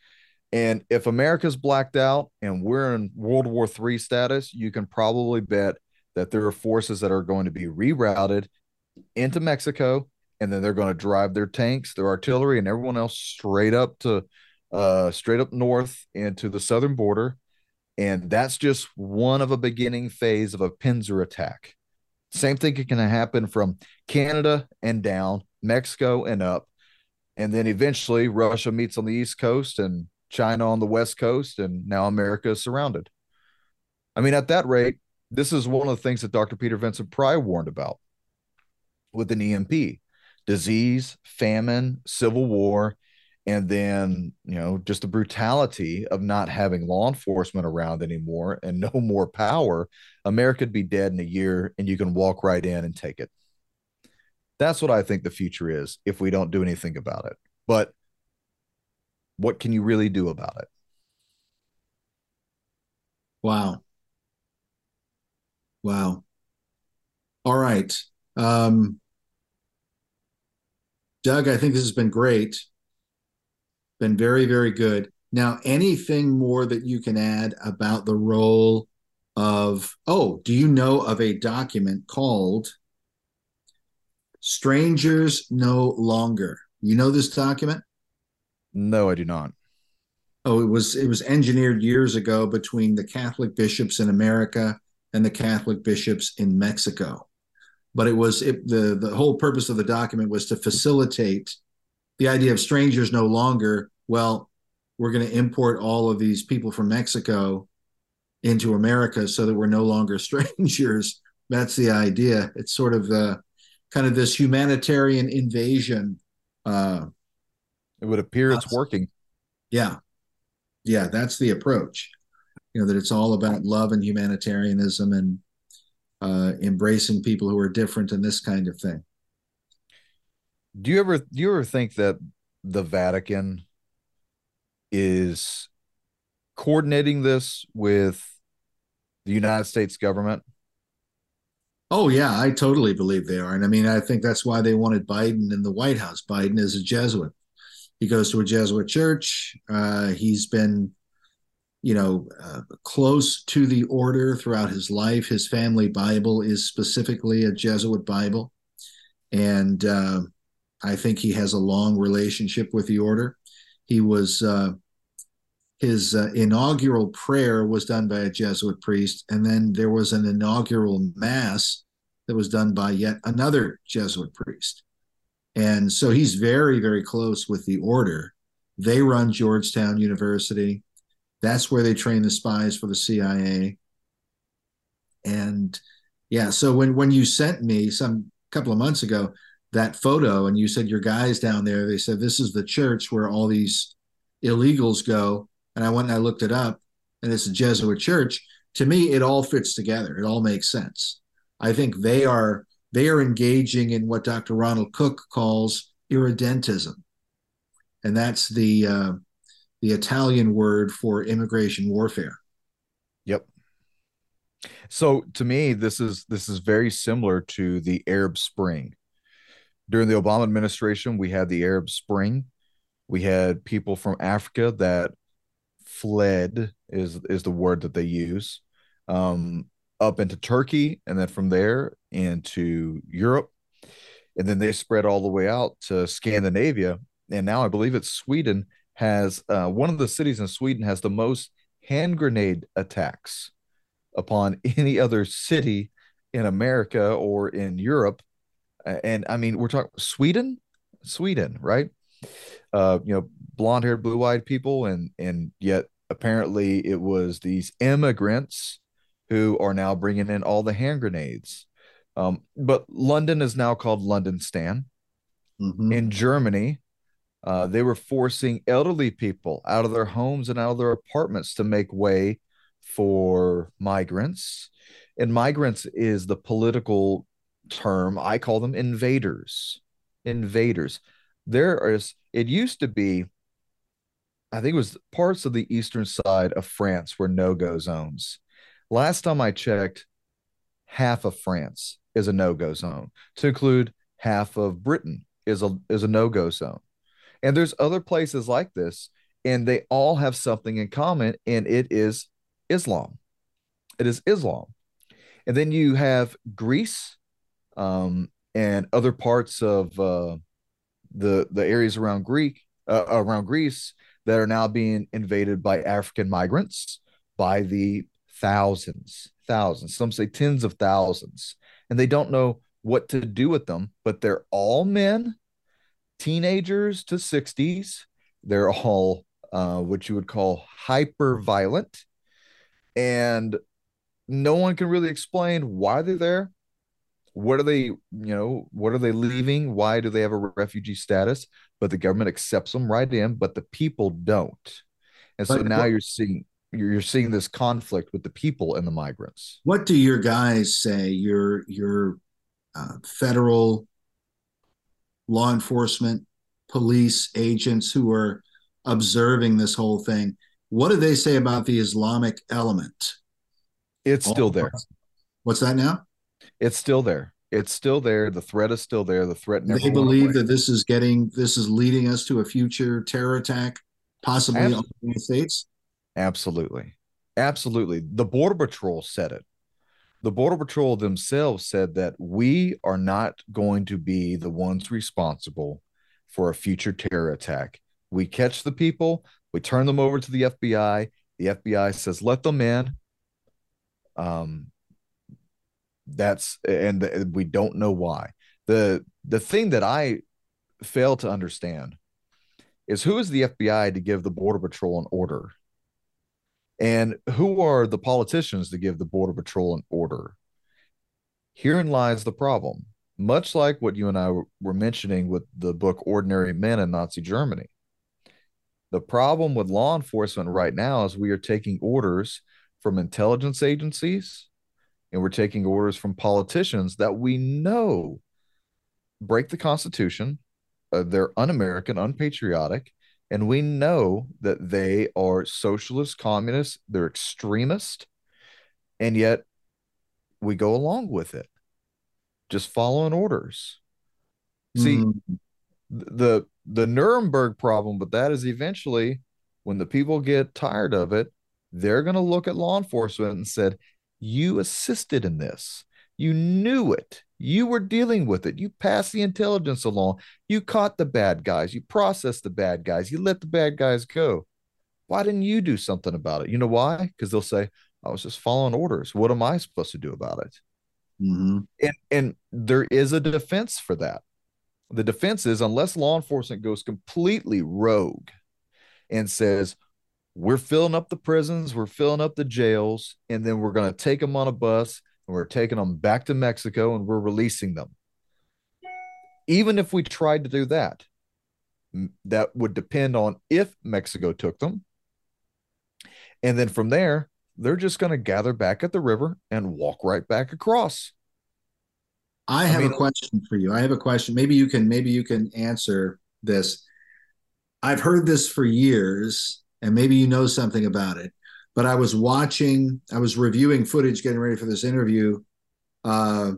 And if America's blacked out and we're in World War III status, you can probably bet that there are forces that are going to be rerouted into Mexico, and then they're going to drive their tanks, their artillery, and everyone else straight up to uh, straight up north into the southern border. And that's just one of a beginning phase of a pincer attack. Same thing can happen from Canada and down, Mexico and up. And then eventually Russia meets on the East Coast and China on the West Coast. And now America is surrounded. I mean, at that rate, this is one of the things that Dr. Peter Vincent Pry warned about with an EMP disease, famine, civil war, and then, you know, just the brutality of not having law enforcement around anymore and no more power. America would be dead in a year and you can walk right in and take it. That's what I think the future is if we don't do anything about it. But what can you really do about it? Wow. Wow. All right. Um, Doug, I think this has been great. Been very, very good. Now, anything more that you can add about the role of, oh, do you know of a document called Strangers No Longer? You know this document? No, I do not. Oh, it was it was engineered years ago between the Catholic bishops in America and the Catholic bishops in Mexico. But it was it, the the whole purpose of the document was to facilitate the idea of strangers no longer. Well, we're going to import all of these people from Mexico into America so that we're no longer strangers. That's the idea. It's sort of the kind of this humanitarian invasion. Uh, It would appear it's working. yeah, yeah, that's the approach. You know that it's all about love and humanitarianism and uh, embracing people who are different and this kind of thing. Do you ever do you ever think that the Vatican is coordinating this with the United States government? Oh yeah, I totally believe they are, and I mean I think that's why they wanted Biden in the White House. Biden is a Jesuit. He goes to a Jesuit church. Uh, he's been, you know, uh, close to the order throughout his life. His family Bible is specifically a Jesuit Bible. And uh, I think he has a long relationship with the order. He was, uh, his uh, inaugural prayer was done by a Jesuit priest. And then there was an inaugural mass that was done by yet another Jesuit priest. And so he's very, very close with the order. They run Georgetown University. That's where they train the spies for the CIA. And yeah, so when when you sent me some couple of months ago that photo and you said your guys down there, they said this is the church where all these illegals go. And I went and I looked it up and it's a Jesuit church. To me, it all fits together. It all makes sense. I think they are they are engaging in what Dr. Ronald Cook calls irredentism, and that's the uh, the Italian word for immigration warfare. Yep. So to me, this is this is very similar to the Arab Spring. During the Obama administration, we had the Arab Spring. We had people from Africa that fled is is the word that they use um, up into Turkey, and then from there into Europe, and then they spread all the way out to Scandinavia, and now I believe it's Sweden has uh, one of the cities in Sweden has the most hand grenade attacks upon any other city in America or in Europe. And I mean, we're talking Sweden, Sweden, right? Uh, you know, blonde haired, blue eyed people, and and yet apparently it was these immigrants who are now bringing in all the hand grenades. Um, but London is now called London Mm-hmm. In Germany, uh, they were forcing elderly people out of their homes and out of their apartments to make way for migrants. And migrants is the political term. I call them invaders. Invaders. There is, it used to be, I think it was parts of the eastern side of France were no go zones. Last time I checked, half of France is a no go zone, to include half of Britain is a, is a no go zone and there's other places like this, and they all have something in common, and it is Islam. It is Islam. And then you have Greece um, and other parts of uh, the the areas around Greek uh, around Greece that are now being invaded by African migrants by the thousands, thousands. Some say tens of thousands, and they don't know what to do with them. But they're all men teenagers to 60s. They're all uh, what you would call hyper violent. And no one can really explain why they're there. What are they, you know, what are they leaving? Why do they have a refugee status? But the government accepts them right in, but the people don't. And so but now you're seeing you're seeing this conflict with the people and the migrants. What do your guys say? Your your uh, federal law enforcement, police agents who are observing this whole thing. What do they say about the Islamic element? It's still there. What's that now? It's still there. It's still there. The threat is still there. The threat never. They believe that this is getting this is leading us to a future terror attack, possibly Absolutely. on the United States. Absolutely, absolutely. The Border Patrol said it the Border Patrol themselves said that we are not going to be the ones responsible for a future terror attack. We catch the people, we turn them over to the FBI. The FBI says, let them in. Um, that's and we don't know why. The the thing that I fail to understand is who is the FBI to give the Border Patrol an order? And who are the politicians to give the Border Patrol an order? Herein lies the problem. Much like what you and I were mentioning with the book Ordinary Men in Nazi Germany. The problem with law enforcement right now is we are taking orders from intelligence agencies and we're taking orders from politicians that we know break the Constitution. Uh, they're un American, unpatriotic, and we know that they are socialist, communists, they're extremist, and yet we go along with it, just following orders. See, hmm. the the Nuremberg problem but that is eventually when the people get tired of it, they're going to look at law enforcement and said, "You assisted in this. You knew it. You were dealing with it. You passed the intelligence along. You caught the bad guys. You processed the bad guys. You let the bad guys go. Why didn't you do something about it? You know why? Because they'll say, I was just following orders. What am I supposed to do about it? Mm-hmm. And, and there is a defense for that. The defense is unless law enforcement goes completely rogue and says, we're filling up the prisons, we're filling up the jails, and then we're going to take them on a bus and we're taking them back to Mexico and we're releasing them. Even if we tried to do that, that would depend on if Mexico took them. And then from there, they're just going to gather back at the river and walk right back across. I have I mean, a question for you. I have a question. Maybe you can maybe you can answer this. I've heard this for years, and maybe you know something about it but I was watching, I was reviewing footage getting ready for this interview, uh,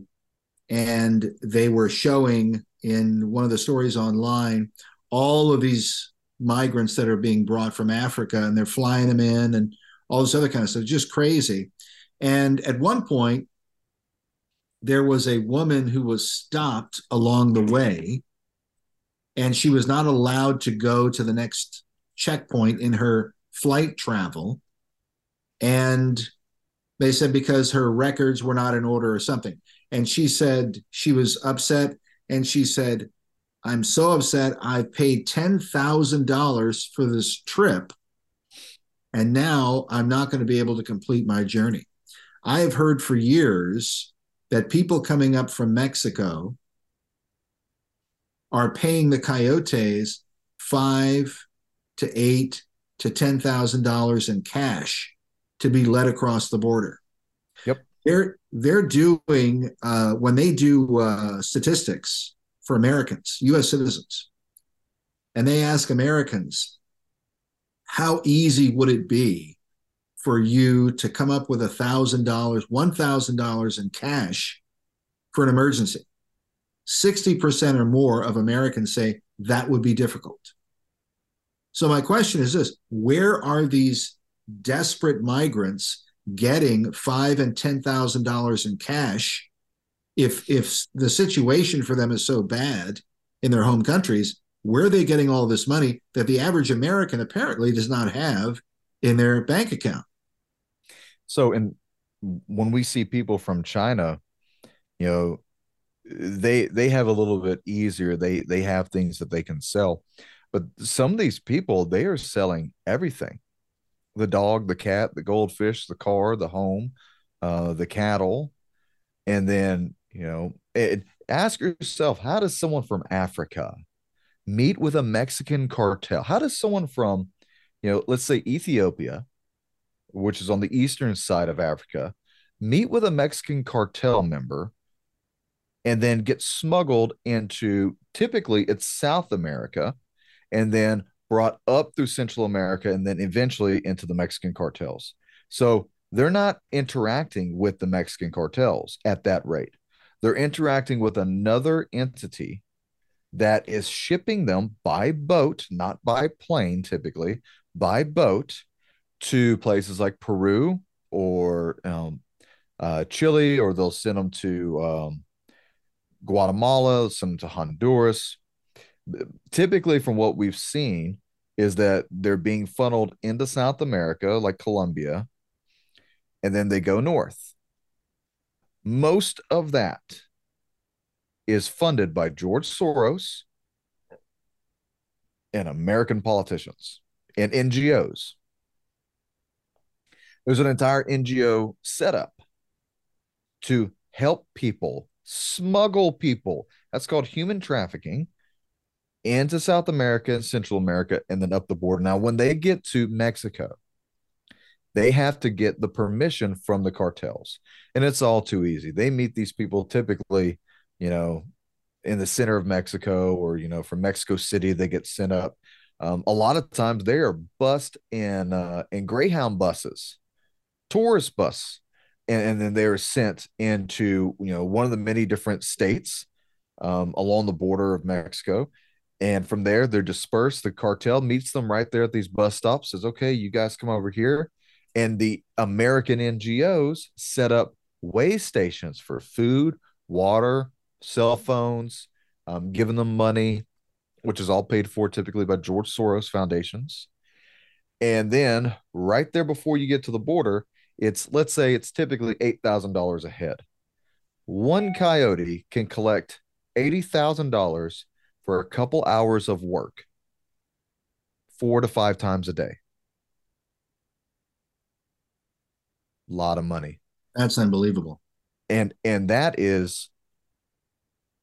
and they were showing in one of the stories online all of these migrants that are being brought from Africa, and they're flying them in, and all this other kind of stuff, just crazy. And at one point, there was a woman who was stopped along the way, and she was not allowed to go to the next checkpoint in her flight travel and they said because her records were not in order or something. And she said she was upset and she said, I'm so upset. I've paid $10,000 for this trip and now I'm not going to be able to complete my journey. I have heard for years that people coming up from Mexico are paying the coyotes five to eight to ten thousand dollars in cash to be led across the border. Yep. They're they're doing uh, when they do uh, statistics for Americans, U.S. citizens, and they ask Americans, how easy would it be for you to come up with a thousand dollars, one thousand dollars in cash for an emergency? Sixty percent or more of Americans say that would be difficult. So my question is this: Where are these desperate migrants getting five and ten thousand dollars in cash if if the situation for them is so bad in their home countries where are they getting all this money that the average american apparently does not have in their bank account? So and when we see people from china you know they they have a little bit easier. They they have things that they can sell. But some of these people they are selling everything the dog, the cat, the goldfish, the car, the home, uh, the cattle, and then you know, it, ask yourself, how does someone from Africa meet with a Mexican cartel? How does someone from, you know, let's say Ethiopia, which is on the eastern side of Africa, meet with a Mexican cartel member? And then get smuggled into typically it's South America, and then brought up through Central America and then eventually into the Mexican cartels. So they're not interacting with the Mexican cartels at that rate. They're interacting with another entity that is shipping them by boat, not by plane typically, by boat to places like Peru or um, uh, Chile, or they'll send them to um, Guatemala, send them to Honduras. Typically, from what we've seen, is that they're being funneled into South America, like Colombia, and then they go north. Most of that is funded by George Soros and American politicians and NGOs. There's an entire NGO setup to help people smuggle people. That's called human trafficking into South America and Central America and then up the border. Now, when they get to Mexico, they have to get the permission from the cartels. And it's all too easy. They meet these people typically, you know, in the center of Mexico or, you know, from Mexico City, they get sent up. Um, a lot of times they are bussed in uh, in Greyhound buses, tourist bus, and, and then they are sent into you know one of the many different states um, along the border of Mexico and from there, they're dispersed. The cartel meets them right there at these bus stops, says, okay, you guys come over here. And the American NGOs set up way stations for food, water, cell phones, um, giving them money, which is all paid for typically by George Soros foundations. And then right there before you get to the border, it's let's say it's typically $8,000 a head. One coyote can collect $80,000 for a couple hours of work, four to five times a day. A lot of money. That's unbelievable. And and that is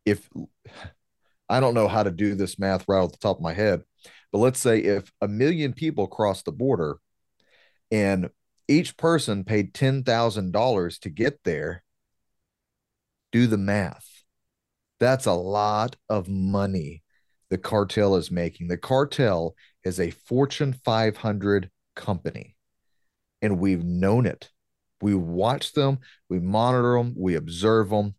if I don't know how to do this math right off the top of my head, but let's say if a million people cross the border and each person paid $10,000 to get there, do the math. That's a lot of money the cartel is making. The cartel is a Fortune 500 company, and we've known it. We watch them, we monitor them, we observe them.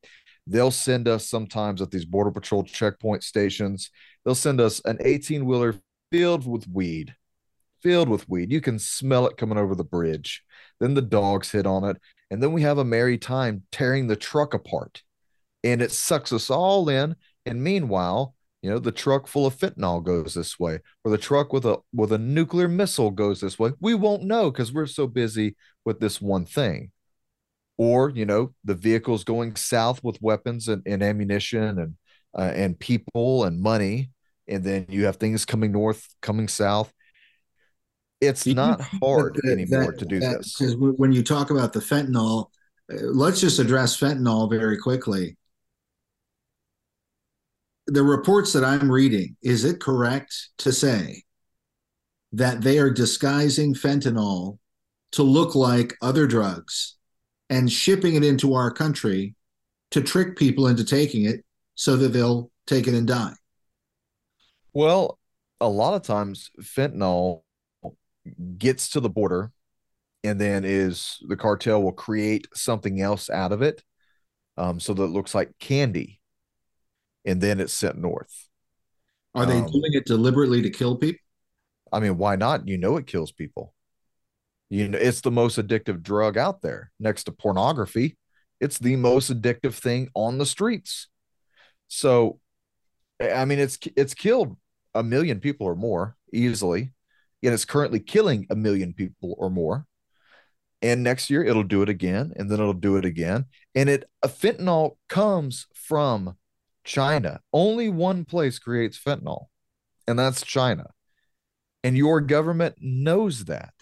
They'll send us sometimes at these Border Patrol checkpoint stations, they'll send us an 18 wheeler filled with weed, filled with weed. You can smell it coming over the bridge. Then the dogs hit on it. And then we have a merry time tearing the truck apart. And it sucks us all in. And meanwhile, you know, the truck full of fentanyl goes this way, or the truck with a with a nuclear missile goes this way. We won't know because we're so busy with this one thing. Or, you know, the vehicles going south with weapons and, and ammunition and uh, and people and money and then you have things coming north, coming south. It's not hard that, anymore that, to do that, this. Because when you talk about the fentanyl, uh, let's just address fentanyl very quickly. The reports that I'm reading, is it correct to say that they are disguising fentanyl to look like other drugs and shipping it into our country to trick people into taking it so that they'll take it and die? Well, a lot of times fentanyl gets to the border and then is the cartel will create something else out of it um, so that it looks like candy and then it's sent north. Are they um, doing it deliberately to kill people? I mean, why not? You know, it kills people. You know, it's the most addictive drug out there next to pornography. It's the most addictive thing on the streets. So I mean, it's it's killed a million people or more easily, and it's currently killing a million people or more. And next year it'll do it again, and then it'll do it again. And it fentanyl comes from China. Only one place creates fentanyl, and that's China. And your government knows that.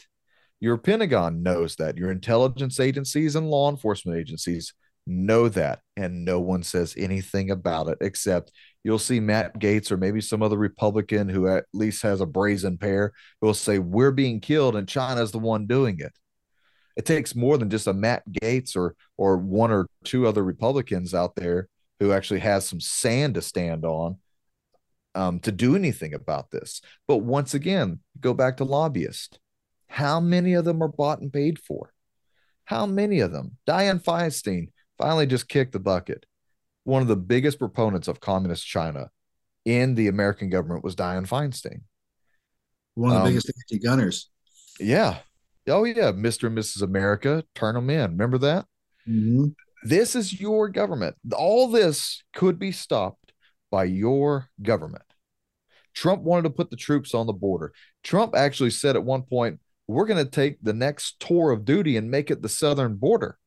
Your Pentagon knows that. Your intelligence agencies and law enforcement agencies know that. And no one says anything about it except you'll see Matt Gaetz or maybe some other Republican who at least has a brazen pair who will say, We're being killed and China's the one doing it. It takes more than just a Matt Gaetz or or one or two other Republicans out there who actually has some sand to stand on um, to do anything about this. But once again, go back to lobbyists. How many of them are bought and paid for? How many of them? Dianne Feinstein finally just kicked the bucket one of the biggest proponents of communist China in the American government was Dianne Feinstein. One of the um, biggest anti-gunners. Yeah. Oh yeah, Mr. and Mrs. America, turn them in. Remember that? Mm-hmm. This is your government. All this could be stopped by your government. Trump wanted to put the troops on the border. Trump actually said at one point, we're going to take the next tour of duty and make it the southern border.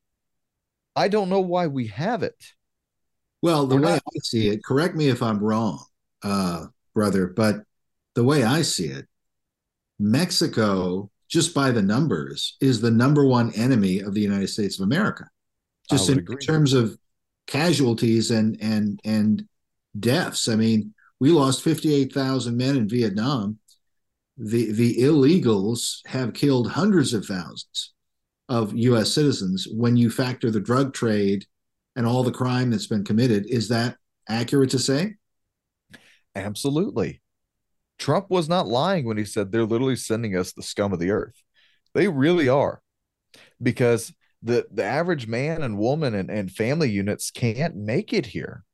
I don't know why we have it. Well, the We're way not- I see it, correct me if I'm wrong, uh, brother, but the way I see it, Mexico, just by the numbers, is the number one enemy of the United States of America. Just in agree. terms of casualties and and and deaths. I mean, we lost 58,000 men in Vietnam. The the illegals have killed hundreds of thousands of US citizens when you factor the drug trade and all the crime that's been committed. Is that accurate to say? Absolutely. Trump was not lying when he said they're literally sending us the scum of the earth. They really are. Because the the average man and woman and, and family units can't make it here.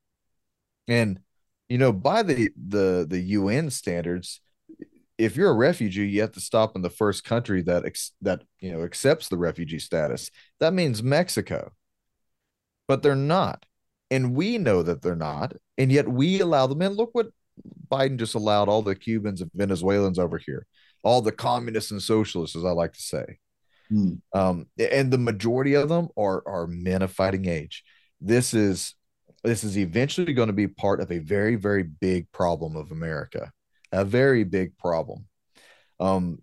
And you know, by the the the UN standards, if you're a refugee, you have to stop in the first country that ex- that you know accepts the refugee status. That means Mexico, but they're not, and we know that they're not, and yet we allow them in. Look what Biden just allowed all the Cubans and Venezuelans over here, all the communists and socialists, as I like to say. Hmm. Um, and the majority of them are are men of fighting age. This is this is eventually going to be part of a very very big problem of America, a very big problem. Um,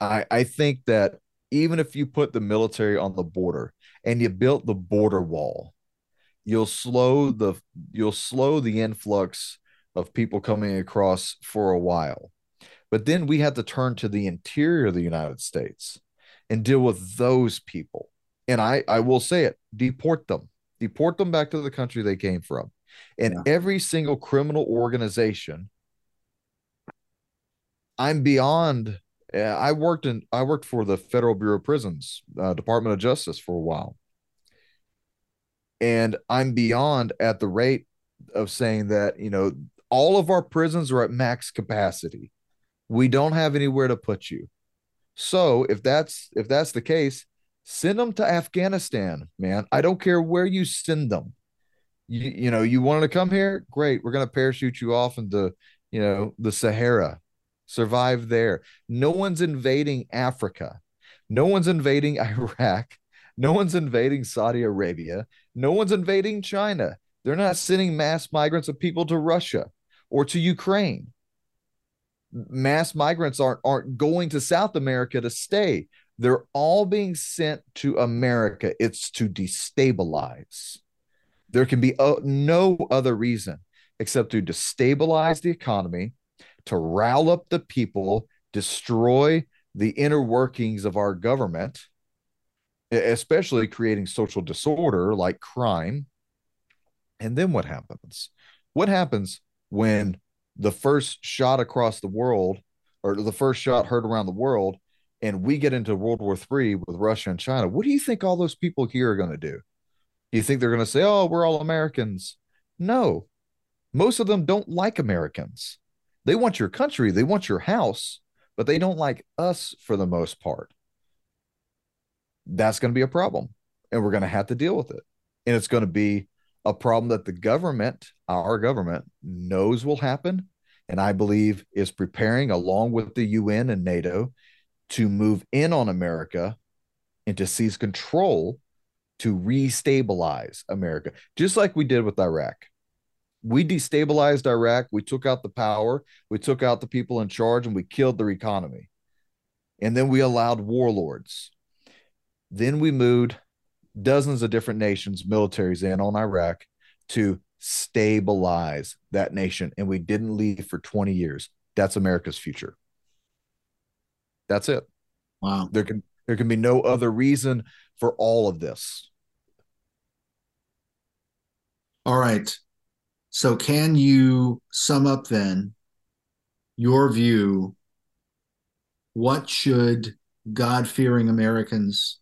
I I think that even if you put the military on the border and you built the border wall, you'll slow the you'll slow the influx of people coming across for a while. But then we have to turn to the interior of the United States and deal with those people. And I I will say it, deport them. Deport them back to the country they came from. And Yeah. every single criminal organization I'm beyond uh, I worked in I worked for the Federal Bureau of Prisons, uh, Department of Justice for a while. And I'm beyond at the rate of saying that, you know, all of our prisons are at max capacity. We don't have anywhere to put you. So, if that's if that's the case, send them to Afghanistan, man. I don't care where you send them. You, you know, you wanted to come here? Great. We're going to parachute you off into, you know, the Sahara. Survive there. No one's invading Africa. No one's invading Iraq. No one's invading Saudi Arabia. No one's invading China. They're not sending mass migrants of people to Russia or to Ukraine. Mass migrants aren't aren't going to South America to stay. They're all being sent to America. It's to destabilize. There can be uh, no other reason except to destabilize the economy, to rile up the people, destroy the inner workings of our government, especially creating social disorder like crime. And then what happens? What happens when the first shot across the world or the first shot heard around the world and we get into World War III with Russia and China? What do you think all those people here are going to do? You think they're going to say, oh, we're all Americans? No, most of them don't like Americans. They want your country, they want your house, but they don't like us for the most part. That's going to be a problem, and we're going to have to deal with it. And it's going to be a problem that the government, our government, knows will happen, and I believe is preparing, along with the UN and NATO, to move in on America and to seize control to restabilize America, just like we did with Iraq we destabilized Iraq. We took out the power. We took out the people in charge and we killed their economy. And then we allowed warlords. Then we moved dozens of different nations, militaries in on Iraq to stabilize that nation. And we didn't leave for 20 years. That's America's future. That's it. Wow. There can there can be no other reason for all of this. All right. So, can you sum up then your view? What should God fearing Americans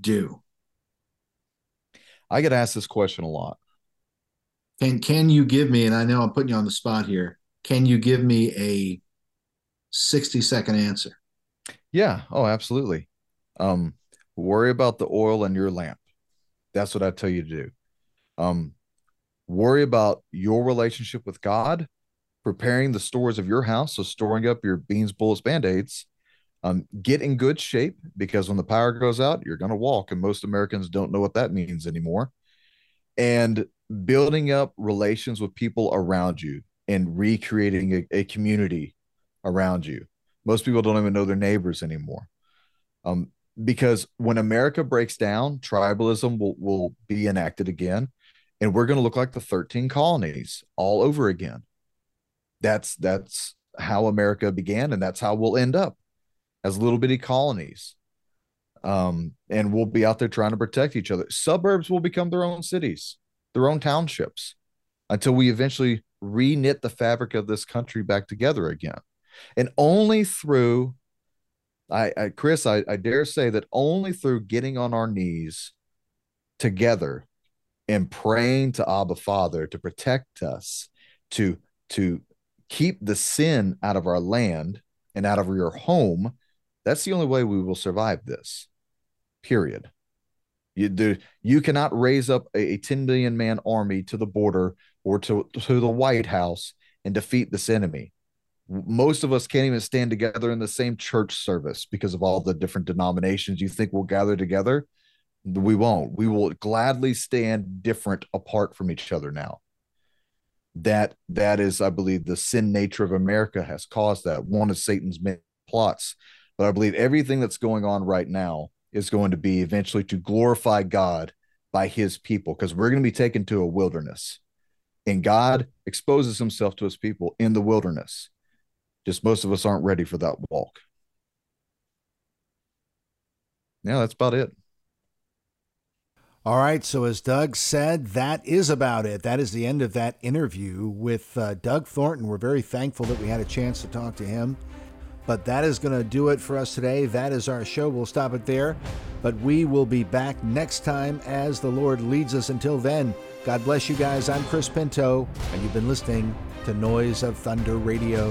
do? I get asked this question a lot. Can can you give me, and I know I'm putting you on the spot here, can you give me a 60 second answer? Yeah. Oh, absolutely. Um, worry about the oil in your lamp. That's what I tell you to do. Um, worry about your relationship with God, preparing the stores of your house, so storing up your beans, bullets, band-aids. Um, get in good shape because when the power goes out, you're going to walk, and most Americans don't know what that means anymore. And building up relations with people around you and recreating a, a community around you. Most people don't even know their neighbors anymore. Um, because when America breaks down, tribalism will, will be enacted again, and we're going to look like the 13 colonies all over again. That's that's how America began, and that's how we'll end up as little bitty colonies. Um, and we'll be out there trying to protect each other. Suburbs will become their own cities, their own townships, until we eventually reknit the fabric of this country back together again. And only through I, I Chris, I, I dare say that only through getting on our knees together and praying to Abba Father to protect us, to to keep the sin out of our land and out of your home, that's the only way we will survive this. Period. You do you cannot raise up a, a 10 million man army to the border or to, to the White House and defeat this enemy. Most of us can't even stand together in the same church service because of all the different denominations you think will gather together. We won't. We will gladly stand different apart from each other now that that is i believe the sin nature of america has caused that one of satan's plots but i believe everything that's going on right now is going to be eventually to glorify god by his people because we're going to be taken to a wilderness and god exposes himself to his people in the wilderness just most of us aren't ready for that walk yeah that's about it all right, so as Doug said, that is about it. That is the end of that interview with uh, Doug Thornton. We're very thankful that we had a chance to talk to him. But that is going to do it for us today. That is our show. We'll stop it there. But we will be back next time as the Lord leads us. Until then, God bless you guys. I'm Chris Pinto, and you've been listening to Noise of Thunder Radio.